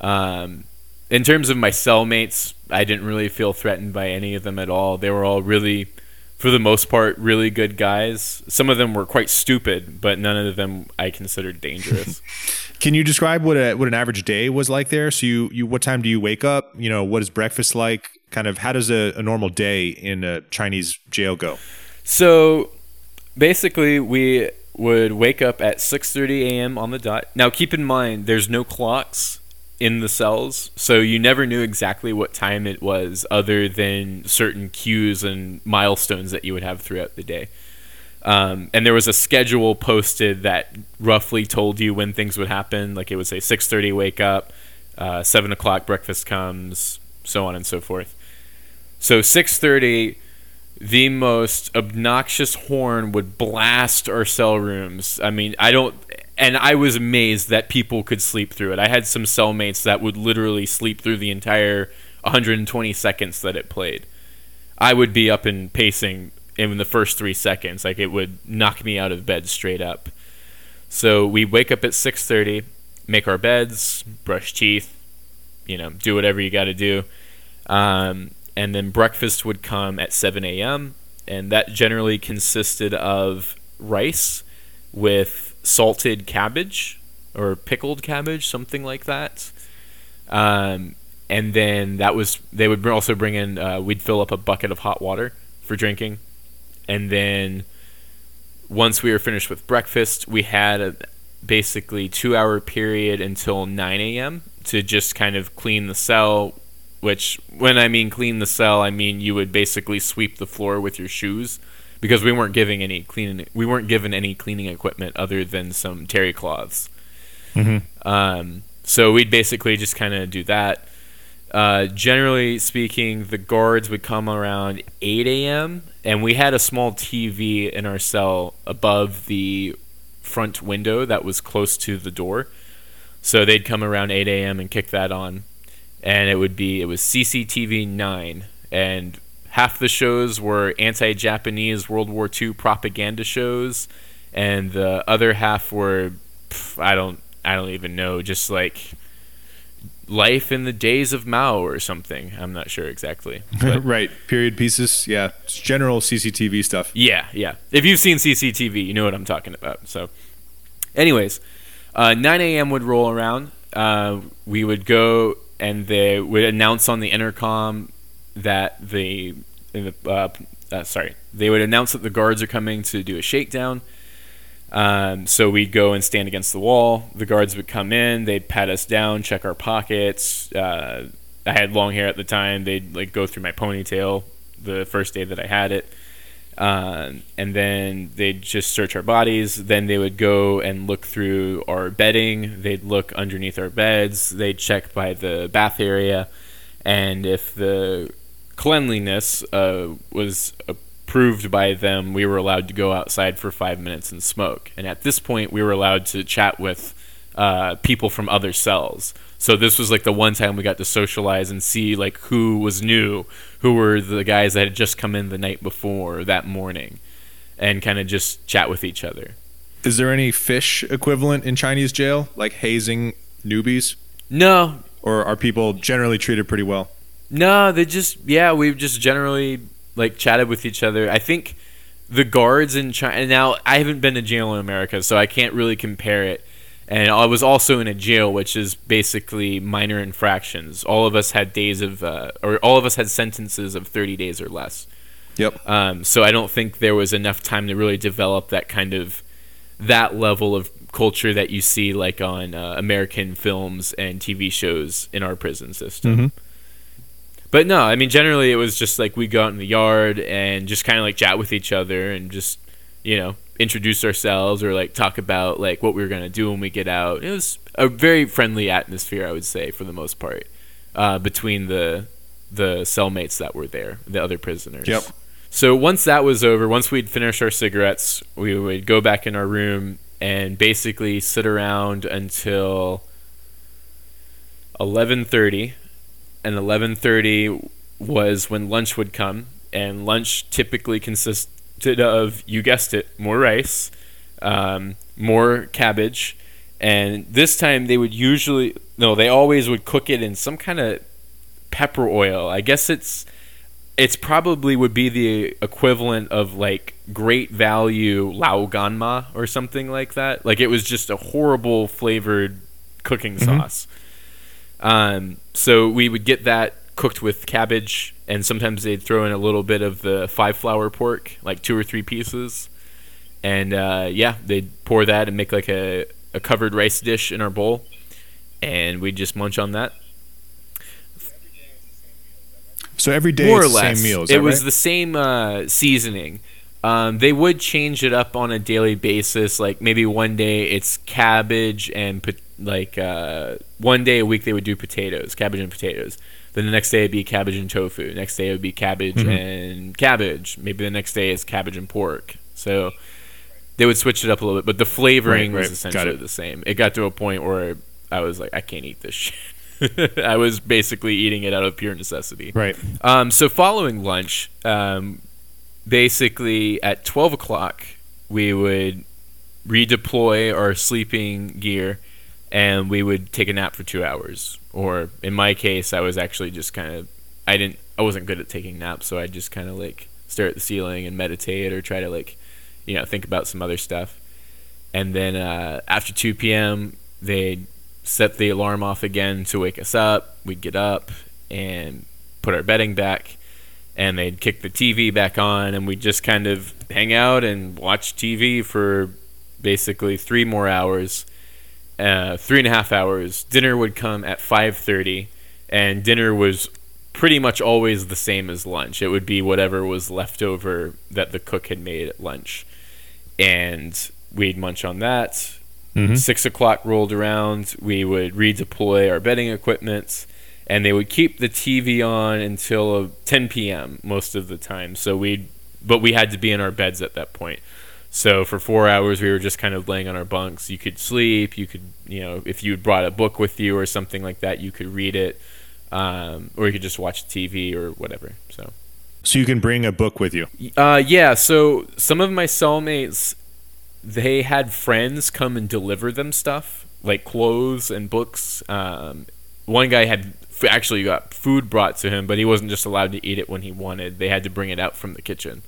B: Um, in terms of my cellmates, I didn't really feel threatened by any of them at all. They were all really, for the most part, really good guys. Some of them were quite stupid, but none of them I considered dangerous.
A: Can you describe what a what an average day was like there? So you you what time do you wake up? You know, what is breakfast like? Kind of how does a, a normal day in a Chinese jail go?
B: So basically, we would wake up at 6:30 a.m. on the dot. Now, keep in mind, there's no clocks in the cells, so you never knew exactly what time it was, other than certain cues and milestones that you would have throughout the day. Um, and there was a schedule posted that roughly told you when things would happen. Like it would say 6:30 wake up, uh, seven o'clock breakfast comes, so on and so forth. So 6:30, the most obnoxious horn would blast our cell rooms. I mean, I don't, and I was amazed that people could sleep through it. I had some cellmates that would literally sleep through the entire 120 seconds that it played. I would be up and pacing in the first three seconds. Like it would knock me out of bed straight up. So we wake up at 6:30, make our beds, brush teeth, you know, do whatever you got to do, um, and then breakfast would come at 7 a.m. and that generally consisted of rice with salted cabbage or pickled cabbage, something like that. Um, and then that was they would also bring in. Uh, we'd fill up a bucket of hot water for drinking and then once we were finished with breakfast, we had a basically two hour period until 9 a.m. to just kind of clean the cell. Which, when I mean clean the cell, I mean you would basically sweep the floor with your shoes because we weren't giving any cleaning. We weren't given any cleaning equipment other than some terry cloths. Mm-hmm. Um, so we'd basically just kind of do that. Uh, generally speaking, the guards would come around 8 a.m. and we had a small TV in our cell above the front window that was close to the door. So they'd come around 8 a.m. and kick that on, and it would be it was CCTV 9, and half the shows were anti-Japanese World War II propaganda shows, and the other half were pff, I don't I don't even know, just like life in the days of Mao or something. I'm not sure exactly.
A: right. Period pieces. Yeah. It's general CCTV stuff.
B: Yeah, yeah. If you've seen CCTV, you know what I'm talking about. So, anyways, uh, 9 a.m. would roll around. Uh, we would go and they would announce on the intercom that the, uh, uh, sorry, they would announce that the guards are coming to do a shakedown. Um, so we'd go and stand against the wall. The guards would come in. They'd pat us down, check our pockets. Uh, I had long hair at the time. They'd like go through my ponytail the first day that I had it, um, and then they'd just search our bodies. Then they would go and look through our bedding. They'd look underneath our beds. They'd check by the bath area, and if the cleanliness uh, was approved by them, we were allowed to go outside for five minutes and smoke. And at this point, we were allowed to chat with uh, people from other cells. So this was like the one time we got to socialize and see like who was new, who were the guys that had just come in the night before that morning, and kind of just chat with each other.
A: Is there any fish equivalent in Chinese jail, like hazing newbies?
B: No.
A: Or are people generally treated pretty well?
B: No, they just yeah, we've just generally like chatted with each other. I think the guards in China. Now I haven't been to jail in America, so I can't really compare it. And I was also in a jail, which is basically minor infractions. All of us had days of, uh, or all of us had sentences of 30 days or less.
A: Yep.
B: Um, so I don't think there was enough time to really develop that kind of, that level of culture that you see like on uh, American films and TV shows in our prison system. Mm-hmm but no, I mean, generally it was just like we go out in the yard and just kind of like chat with each other and just, you know, introduce ourselves or like talk about like what we were gonna do when we get out. It was a very friendly atmosphere, I would say, for the most part, uh, between the the cellmates that were there, the other prisoners.
A: Yep.
B: So once that was over, once we'd finished our cigarettes, we would go back in our room and basically sit around until 11:30 and 11:30 was when lunch would come, and lunch typically consisted of you guessed it, more rice, um, more cabbage, and this time they would usually no, they always would cook it in some kind of pepper oil. I guess it's it's probably would be the equivalent of like great value lao gan ma or something like that. Like it was just a horrible flavored cooking mm-hmm. sauce. Um, so we would get that cooked with cabbage, and sometimes they'd throw in a little bit of the five flower pork, like two or three pieces. And uh, yeah, they'd pour that and make like a, a covered rice dish in our bowl. and we'd just munch on that.
A: So every day
B: More or less,
A: same meal.
B: It
A: that
B: was the same uh, seasoning. Um, they would change it up on a daily basis. Like maybe one day it's cabbage and pot- like uh, one day a week they would do potatoes, cabbage and potatoes. Then the next day it'd be cabbage and tofu. Next day it would be cabbage
A: Mm-hmm.
B: and cabbage. Maybe the next day is cabbage and pork. So they would switch it up a little bit, but the flavoring
A: Right, right.
B: was essentially the same. It got to a point where I was like, I can't eat this shit. I was basically eating it out of pure necessity.
A: right.
B: Um, so following lunch, um, basically at 12 o'clock, we would redeploy our sleeping gear and we would take a nap for two hours. Or in my case, I was actually just kind of, I didn't, I wasn't good at taking naps, so I just kind of like stare at the ceiling and meditate or try to like, you know, think about some other stuff. And then uh, after 2 p.m., they'd set the alarm off again to wake us up. We'd get up and put our bedding back, and they'd kick the TV back on, and we'd just kind of hang out and watch TV for basically three more hours, uh, three and a half hours. Dinner would come at 5:30, and dinner was pretty much always the same as lunch. It would be whatever was left over that the cook had made at lunch, and we'd munch on that. Six o'clock rolled around, we would redeploy our bedding equipment, and they would keep the TV on until uh, 10 p.m. most of the time. So we, but we had to be in our beds at that point. So for four hours, we were just kind of laying on our bunks. You could sleep. You could, you know, if you brought a book with you or something like that, you could read it, um, or you could just watch TV or whatever. So.
A: So you can bring a book with you.
B: Uh, yeah. So some of my cellmates, they had friends come and deliver them stuff like clothes and books. Um, one guy had actually got food brought to him, but he wasn't just allowed to eat it when he wanted. They had to bring it out from the kitchen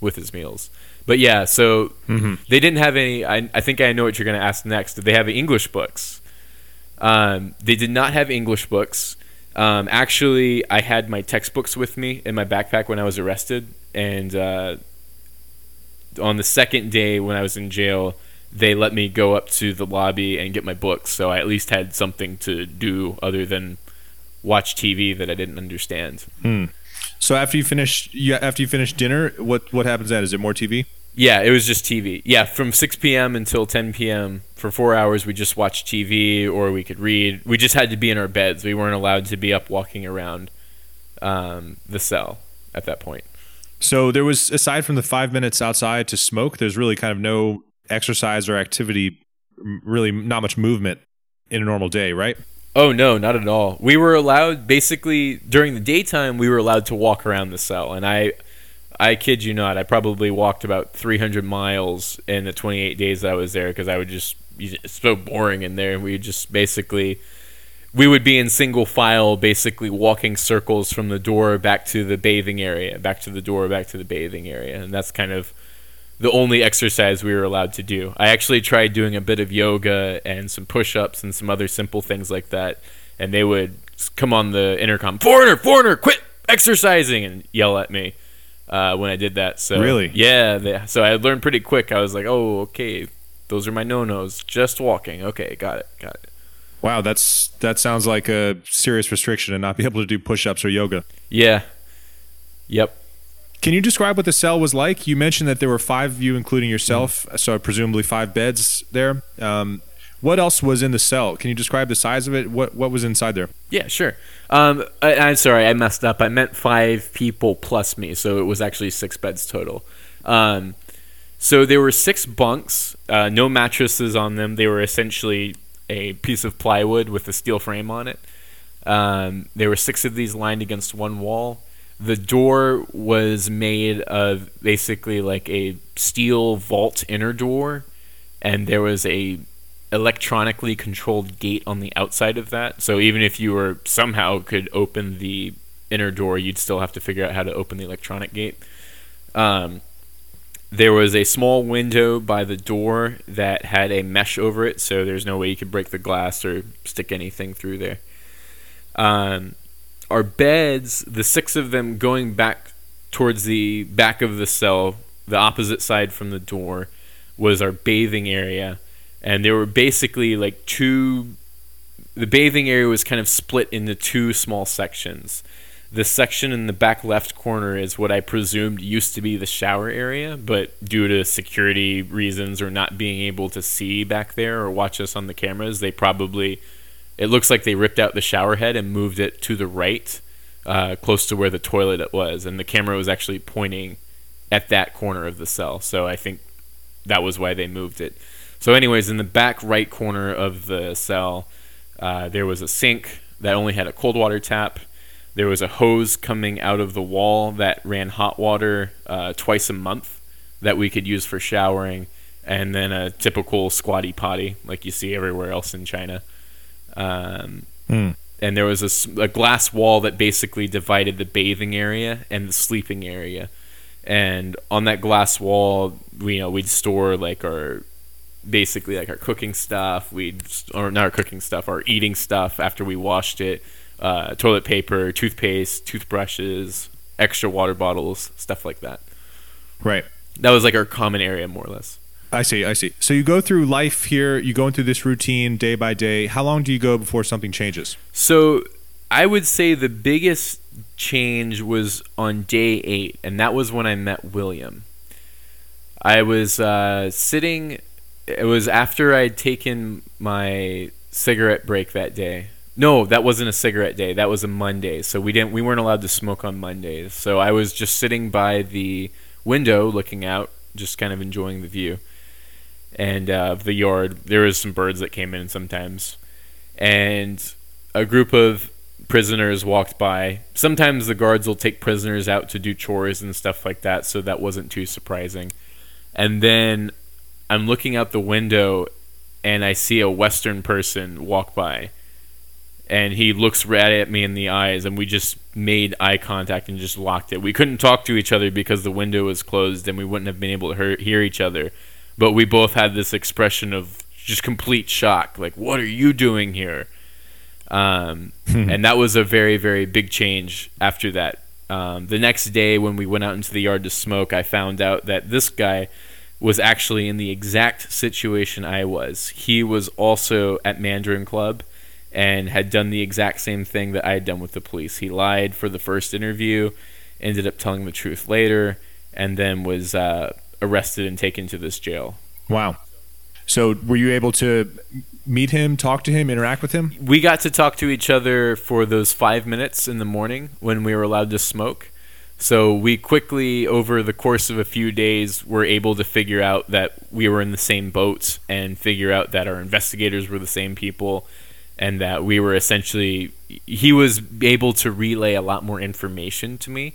B: with his meals. But yeah, so they didn't have any. I, I think I know what you're going to ask next. Did they have English books? Um, they did not have English books. Um, actually, I had my textbooks with me in my backpack when I was arrested, and uh, on the second day when I was in jail, they let me go up to the lobby and get my books. So I at least had something to do other than watch TV that I didn't understand.
A: So after you finish, you, after you finish dinner, what what happens then? Is it more TV?
B: Yeah, it was just TV. Yeah, from 6 p.m. until 10 p.m. for four hours, we just watched TV or we could read. We just had to be in our beds. We weren't allowed to be up walking around um, the cell at that point.
A: So there was, aside from the five minutes outside to smoke, there's really kind of no exercise or activity, really not much movement in a normal day, right?
B: Oh no, not at all. We were allowed basically during the daytime we were allowed to walk around the cell and I I kid you not, I probably walked about 300 miles in the 28 days I was there because I would just it's so boring in there. We just basically we would be in single file basically walking circles from the door back to the bathing area, back to the door, back to the bathing area. And that's kind of the only exercise we were allowed to do. I actually tried doing a bit of yoga and some push-ups and some other simple things like that, and they would come on the intercom, "Foreigner, foreigner, quit exercising!" and yell at me uh, when I did that. So
A: Really?
B: yeah. They, so I learned pretty quick. I was like, "Oh, okay, those are my no-nos. Just walking. Okay, got it, got it."
A: Wow, that's that sounds like a serious restriction to not be able to do push-ups or yoga.
B: Yeah. Yep.
A: Can you describe what the cell was like? You mentioned that there were five of you, including yourself, so presumably five beds there. Um, what else was in the cell? Can you describe the size of it? What what was inside there?
B: Yeah, sure. Um, I, I'm sorry, I messed up. I meant five people plus me, so it was actually six beds total. Um, so there were six bunks, uh, no mattresses on them. They were essentially a piece of plywood with a steel frame on it. Um, there were six of these lined against one wall. The door was made of basically like a steel vault inner door, and there was a electronically controlled gate on the outside of that. So even if you were somehow could open the inner door, you'd still have to figure out how to open the electronic gate. Um, there was a small window by the door that had a mesh over it, so there's no way you could break the glass or stick anything through there. Um, our beds, the six of them going back towards the back of the cell, the opposite side from the door, was our bathing area. And there were basically like two the bathing area was kind of split into two small sections. The section in the back left corner is what I presumed used to be the shower area, but due to security reasons or not being able to see back there or watch us on the cameras, they probably it looks like they ripped out the shower head and moved it to the right, uh, close to where the toilet was, and the camera was actually pointing at that corner of the cell. So I think that was why they moved it. So, anyways, in the back right corner of the cell, uh, there was a sink that only had a cold water tap. There was a hose coming out of the wall that ran hot water uh, twice a month that we could use for showering, and then a typical squatty potty like you see everywhere else in China. Um,
A: Hmm.
B: And there was a glass wall that basically divided the bathing area and the sleeping area. And on that glass wall, we you know we'd store like our basically like our cooking stuff. We'd or not our cooking stuff, our eating stuff after we washed it. Uh, toilet paper, toothpaste, toothbrushes, extra water bottles, stuff like that.
A: Right.
B: That was like our common area, more or less.
A: I see. I see. So you go through life here. You go into this routine day by day. How long do you go before something changes?
B: So I would say the biggest change was on day eight, and that was when I met William. I was uh, sitting. It was after I'd taken my cigarette break that day. No, that wasn't a cigarette day. That was a Monday. So we didn't. We weren't allowed to smoke on Mondays. So I was just sitting by the window, looking out, just kind of enjoying the view and uh, the yard. There was some birds that came in sometimes, and a group of prisoners walked by. Sometimes the guards will take prisoners out to do chores and stuff like that, so that wasn't too surprising. And then I'm looking out the window and I see a Western person walk by. And he looks right at me in the eyes, and we just made eye contact and just locked it. We couldn't talk to each other because the window was closed and we wouldn't have been able to hear, hear each other. But we both had this expression of just complete shock like, what are you doing here? Um, and that was a very, very big change after that. Um, the next day, when we went out into the yard to smoke, I found out that this guy was actually in the exact situation I was. He was also at Mandarin Club and had done the exact same thing that I had done with the police. He lied for the first interview, ended up telling the truth later, and then was uh, arrested and taken to this jail.
A: Wow. So were you able to meet him, talk to him, interact with him?
B: we got to talk to each other for those five minutes in the morning when we were allowed to smoke. So we quickly, over the course of a few days, were able to figure out that we were in the same boat and figure out that our investigators were the same people and that we were essentially, he was able to relay a lot more information to me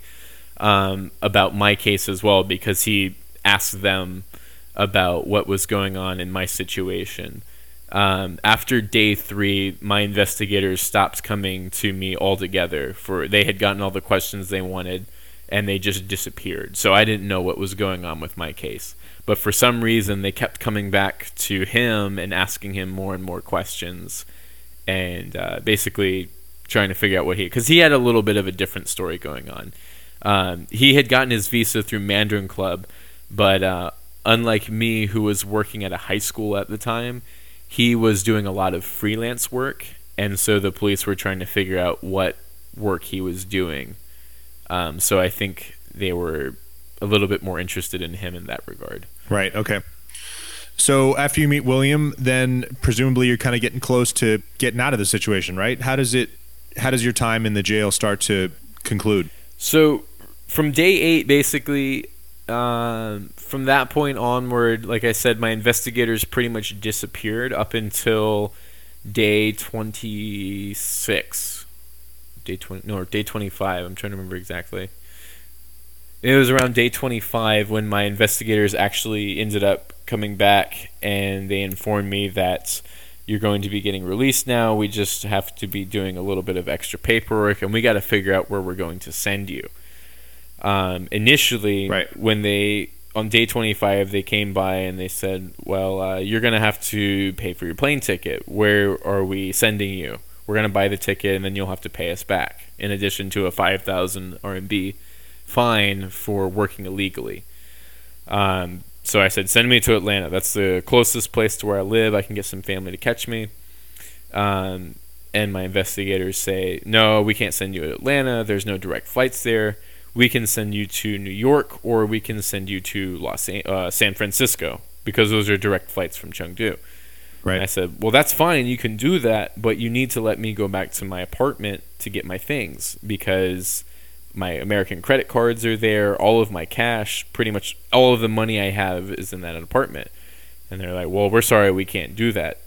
B: um, about my case as well because he asked them about what was going on in my situation. Um, after day three, my investigators stopped coming to me altogether. For they had gotten all the questions they wanted, and they just disappeared. So I didn't know what was going on with my case. But for some reason, they kept coming back to him and asking him more and more questions, and uh, basically trying to figure out what he because he had a little bit of a different story going on. Um, he had gotten his visa through Mandarin Club, but uh, unlike me, who was working at a high school at the time, he was doing a lot of freelance work, and so the police were trying to figure out what work he was doing. Um, so I think they were a little bit more interested in him in that regard.
A: Right. Okay. So after you meet William, then presumably you're kind of getting close to getting out of the situation, right? How does it? How does your time in the jail start to conclude?
B: So from day eight, basically, um, from that point onward, like I said, my investigators pretty much disappeared up until day twenty six. Day twenty no, or day twenty five. I'm trying to remember exactly. It was around day 25 when my investigators actually ended up coming back and they informed me that you're going to be getting released now. We just have to be doing a little bit of extra paperwork and we got to figure out where we're going to send you. Um, initially,
A: Right.
B: when they on day 25 they came by and they said, "Well, uh, you're going to have to pay for your plane ticket. Where are we sending you? We're going to buy the ticket and then you'll have to pay us back in addition to a 5,000 RMB fine for working illegally." Um, so I said, "Send me to Atlanta. That's the closest place to where I live. I can get some family to catch me." Um, and my investigators say, no, we can't send you to Atlanta. There's no direct flights there. We can send you to New York or we can send you to Los uh, San Francisco because those are direct flights from Chengdu.
A: Right.
B: And I said, well, that's fine. You can do that, but you need to let me go back to my apartment to get my things because my American credit cards are there. All of my cash, pretty much all of the money I have is in that apartment. And they're like, well, we're sorry, we can't do that.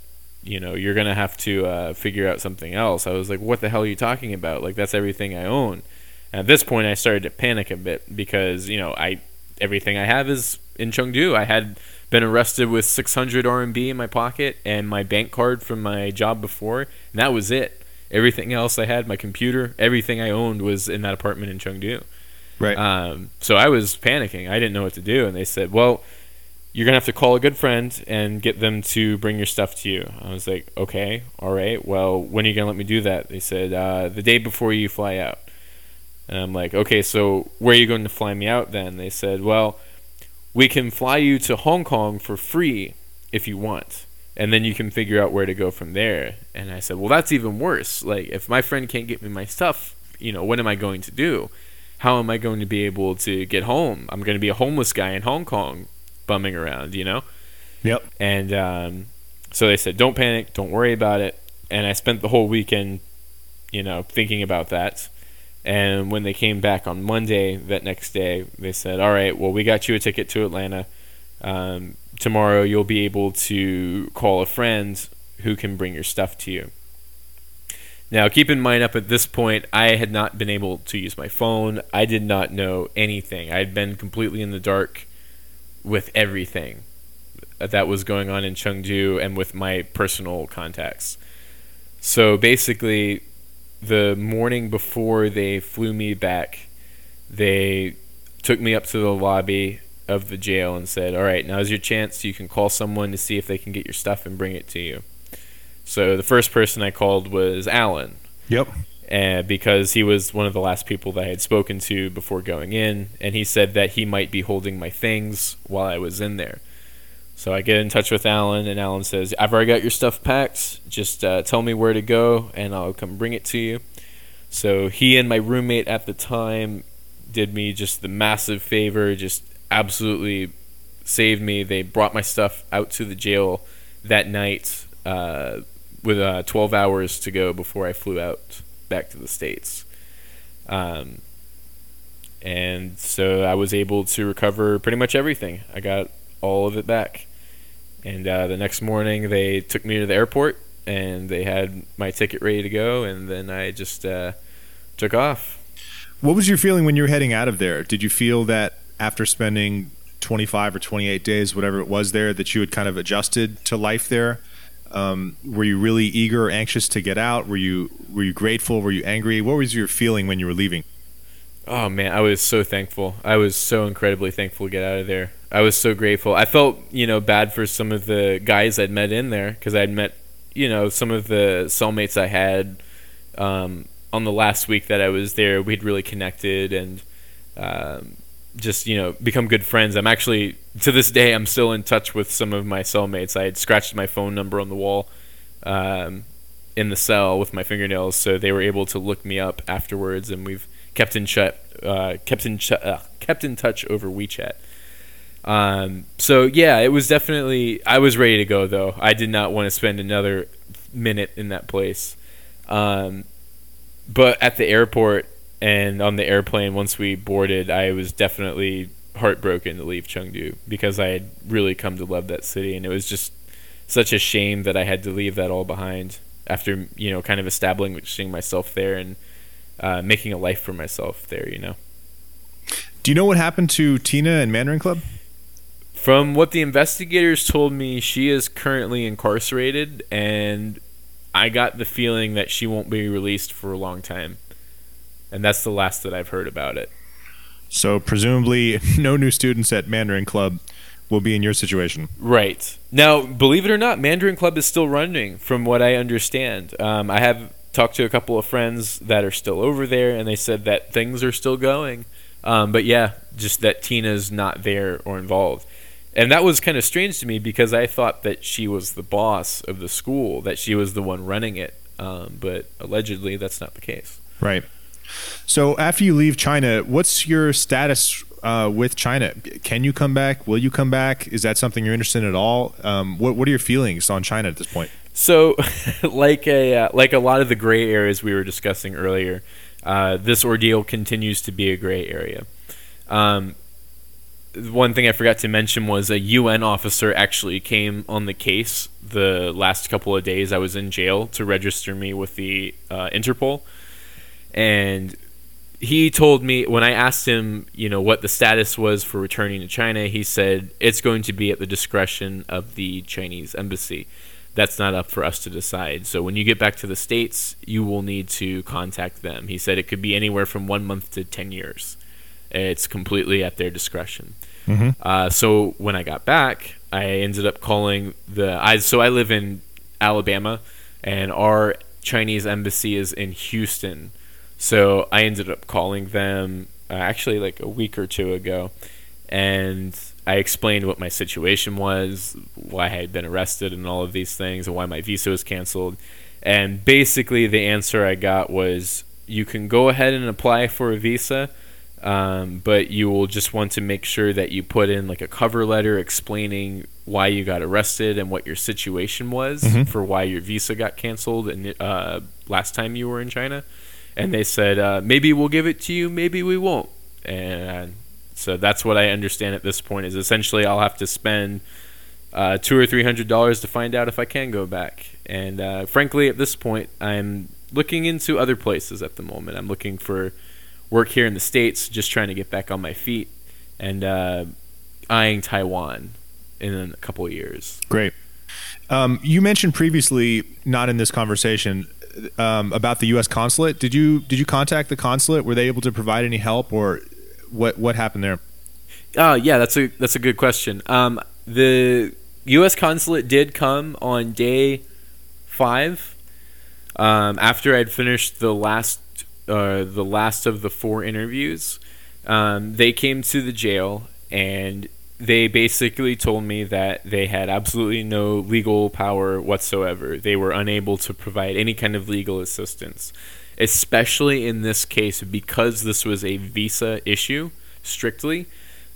B: You know, you're going to have to uh, figure out something else. I was like, what the hell are you talking about? Like, that's everything I own. At this point, I started to panic a bit because, you know, I everything I have is in Chengdu. I had been arrested with 600 RMB in my pocket and my bank card from my job before, and that was it. Everything else I had, my computer, everything I owned was in that apartment in Chengdu.
A: Right.
B: Um, so I was panicking. I didn't know what to do, and they said, "Well, you're gonna have to call a good friend and get them to bring your stuff to you." I was like, "Okay, all right. Well, when are you gonna let me do that?" They said, uh, "The day before you fly out." And I'm like, "Okay, so where are you going to fly me out then?" They said, "Well." we can fly you to Hong Kong for free if you want. And then you can figure out where to go from there. And I said, well, that's even worse. Like, if my friend can't get me my stuff, you know, what am I going to do? How am I going to be able to get home? I'm going to be a homeless guy in Hong Kong bumming around, you know?
A: Yep.
B: And um, so they said, don't panic, don't worry about it. And I spent the whole weekend, you know, thinking about that. And when they came back on Monday, that next day, they said, "All right, well, we got you a ticket to Atlanta. Um, tomorrow, you'll be able to call a friend who can bring your stuff to you." Now, keep in mind, up at this point, I had not been able to use my phone. I did not know anything. I had been completely in the dark with everything that was going on in Chengdu and with my personal contacts. So basically, the morning before they flew me back, they took me up to the lobby of the jail and said, "All right, now's your chance. You can call someone to see if they can get your stuff and bring it to you." So the first person I called was Alan.
A: Yep.
B: And because he was one of the last people that I had spoken to before going in, and he said that he might be holding my things while I was in there. So I get in touch with Alan, and Alan says, I've already got your stuff packed. Just uh, tell me where to go, and I'll come bring it to you. So he and my roommate at the time did me just the massive favor, just absolutely saved me. They brought my stuff out to the jail that night uh, with uh, 12 hours to go before I flew out back to the States. Um, and so I was able to recover pretty much everything. I got all of it back. And uh, the next morning, they took me to the airport and they had my ticket ready to go. And then I just uh, took off.
A: What was your feeling when you were heading out of there? Did you feel that after spending 25 or 28 days, whatever it was there, that you had kind of adjusted to life there? Um, were you really eager or anxious to get out? Were you were you grateful? Were you angry? What was your feeling when you were leaving?
B: Oh man, I was so thankful. I was so incredibly thankful to get out of there. I was so grateful. I felt, you know, bad for some of the guys I'd met in there because I'd met, you know, some of the cellmates I had um, on the last week that I was there. We'd really connected and um, just, you know, become good friends. I'm actually to this day I'm still in touch with some of my cellmates. I had scratched my phone number on the wall um, in the cell with my fingernails, so they were able to look me up afterwards, and we've kept in ch- uh, kept in uh, kept in touch over WeChat. Um, so yeah, it was definitely. I was ready to go though. I did not want to spend another minute in that place. Um, but at the airport and on the airplane, once we boarded, I was definitely heartbroken to leave Chengdu because I had really come to love that city, and it was just such a shame that I had to leave that all behind after you know kind of establishing myself there and uh, making a life for myself there. You know.
A: Do you know what happened to Tina and Mandarin Club?
B: From what the investigators told me, she is currently incarcerated, and I got the feeling that she won't be released for a long time. And that's the last that I've heard about it.
A: So, presumably, no new students at Mandarin Club will be in your situation.
B: Right. Now, believe it or not, Mandarin Club is still running, from what I understand. Um, I have talked to a couple of friends that are still over there, and they said that things are still going. Um, but yeah, just that Tina's not there or involved. And that was kind of strange to me because I thought that she was the boss of the school, that she was the one running it. um, but allegedly that's not the case.
A: Right. So after you leave China, what's your status uh, with China? Can you come back? Will you come back? Is that something you're interested in at all? Um, what What are your feelings on China at this point?
B: So, like a uh, like a lot of the gray areas we were discussing earlier, uh, this ordeal continues to be a gray area. Um, one thing I forgot to mention was a UN officer actually came on the case the last couple of days I was in jail to register me with the uh, Interpol, and he told me when I asked him, you know, what the status was for returning to China, he said it's going to be at the discretion of the Chinese embassy. That's not up for us to decide. So when you get back to the states, you will need to contact them. He said it could be anywhere from one month to ten years. It's completely at their discretion. Mm-hmm. Uh, so when I got back, I ended up calling the. I so I live in Alabama, and our Chinese embassy is in Houston. So I ended up calling them uh, actually like a week or two ago, and I explained what my situation was, why I had been arrested, and all of these things, and why my visa was canceled. And basically, the answer I got was, "You can go ahead and apply for a visa." Um, but you will just want to make sure that you put in like a cover letter explaining why you got arrested and what your situation was mm-hmm. for why your visa got canceled and uh, last time you were in China and they said uh, maybe we'll give it to you, maybe we won't. And so that's what I understand at this point is essentially I'll have to spend uh, two or three hundred dollars to find out if I can go back. And uh, frankly, at this point, I'm looking into other places at the moment. I'm looking for work here in the states, just trying to get back on my feet, and uh, eyeing Taiwan in a couple of years.
A: Great. Um, you mentioned previously, not in this conversation, um, about the U.S. consulate. Did you did you contact the consulate? Were they able to provide any help, or what what happened there?
B: Uh, yeah, that's a that's a good question. Um, the U.S. consulate did come on day five um, after I'd finished the last uh, the last of the four interviews. Um, they came to the jail and they basically told me that they had absolutely no legal power whatsoever. They were unable to provide any kind of legal assistance, especially in this case because this was a visa issue strictly.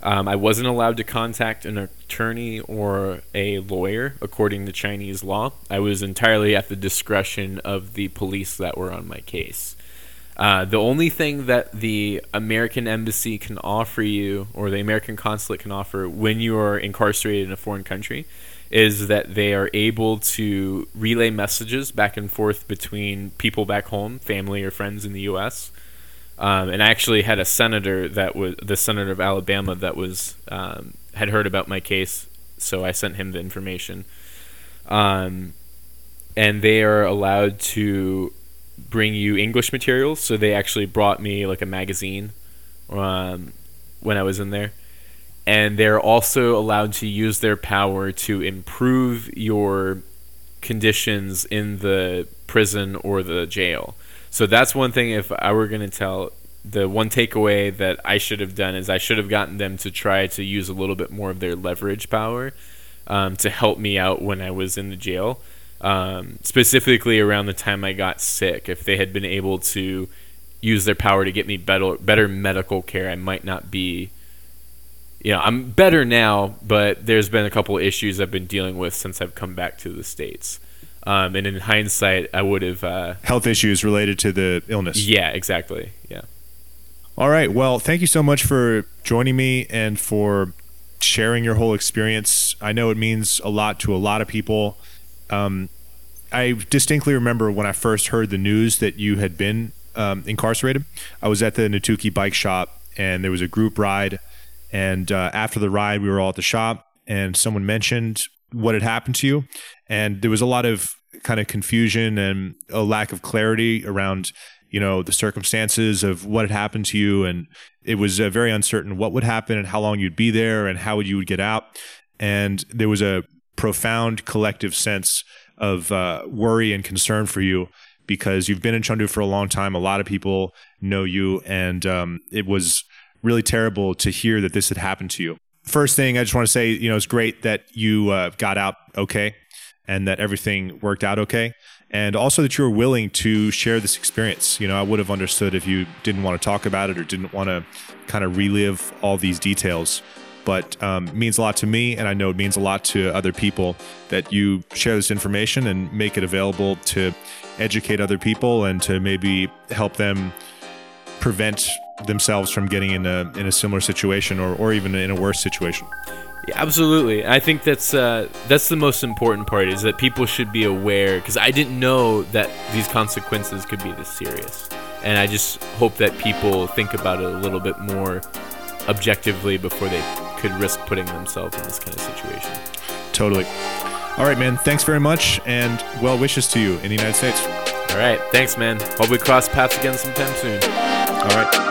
B: Um, I wasn't allowed to contact an attorney or a lawyer according to Chinese law. I was entirely at the discretion of the police that were on my case. Uh, the only thing that the American embassy can offer you, or the American consulate can offer when you are incarcerated in a foreign country, is that they are able to relay messages back and forth between people back home, family or friends in the U.S. Um, and I actually had a senator that was the senator of Alabama that was um, had heard about my case, so I sent him the information. Um, and they are allowed to bring you English materials. So they actually brought me like a magazine um, when I was in there. And they're also allowed to use their power to improve your conditions in the prison or the jail. So that's one thing. If I were going to tell the one takeaway that I should have done is I should have gotten them to try to use a little bit more of their leverage power um, to help me out when I was in the jail um, specifically around the time I got sick. If they had been able to use their power to get me better better medical care, I might not be. You know, I'm better now, but there's been a couple issues I've been dealing with since I've come back to the states. Um, and in hindsight, I would have uh,
A: health issues related to the illness.
B: Yeah, exactly. Yeah.
A: All right. Well, thank you so much for joining me and for sharing your whole experience. I know it means a lot to a lot of people. Um, I distinctly remember when I first heard the news that you had been um, incarcerated. I was at the Natuki bike shop and there was a group ride. And uh, after the ride, we were all at the shop and someone mentioned what had happened to you. And there was a lot of kind of confusion and a lack of clarity around, you know, the circumstances of what had happened to you. And it was uh, very uncertain what would happen and how long you'd be there and how you would get out. And there was a profound collective sense of uh, worry and concern for you because you've been in Chengdu for a long time. A lot of people know you, and um, it was really terrible to hear that this had happened to you. First thing, I just want to say, you know, it's great that you uh, got out okay and that everything worked out okay. and also that you were willing to share this experience. You know, I would have understood if you didn't want to talk about it or didn't want to kind of relive all these details. But um, means a lot to me, and I know it means a lot to other people that you share this information and make it available to educate other people and to maybe help them prevent themselves from getting in a in a similar situation or, or even in a worse situation.
B: Yeah, absolutely. I think that's uh, that's the most important part is that people should be aware because I didn't know that these consequences could be this serious, and I just hope that people think about it a little bit more objectively before they could risk putting themselves in this kind of situation.
A: Totally. All right, man. Thanks very much, and well wishes to you in the United States.
B: All right. Thanks, man. Hope we cross paths again sometime soon.
A: All right.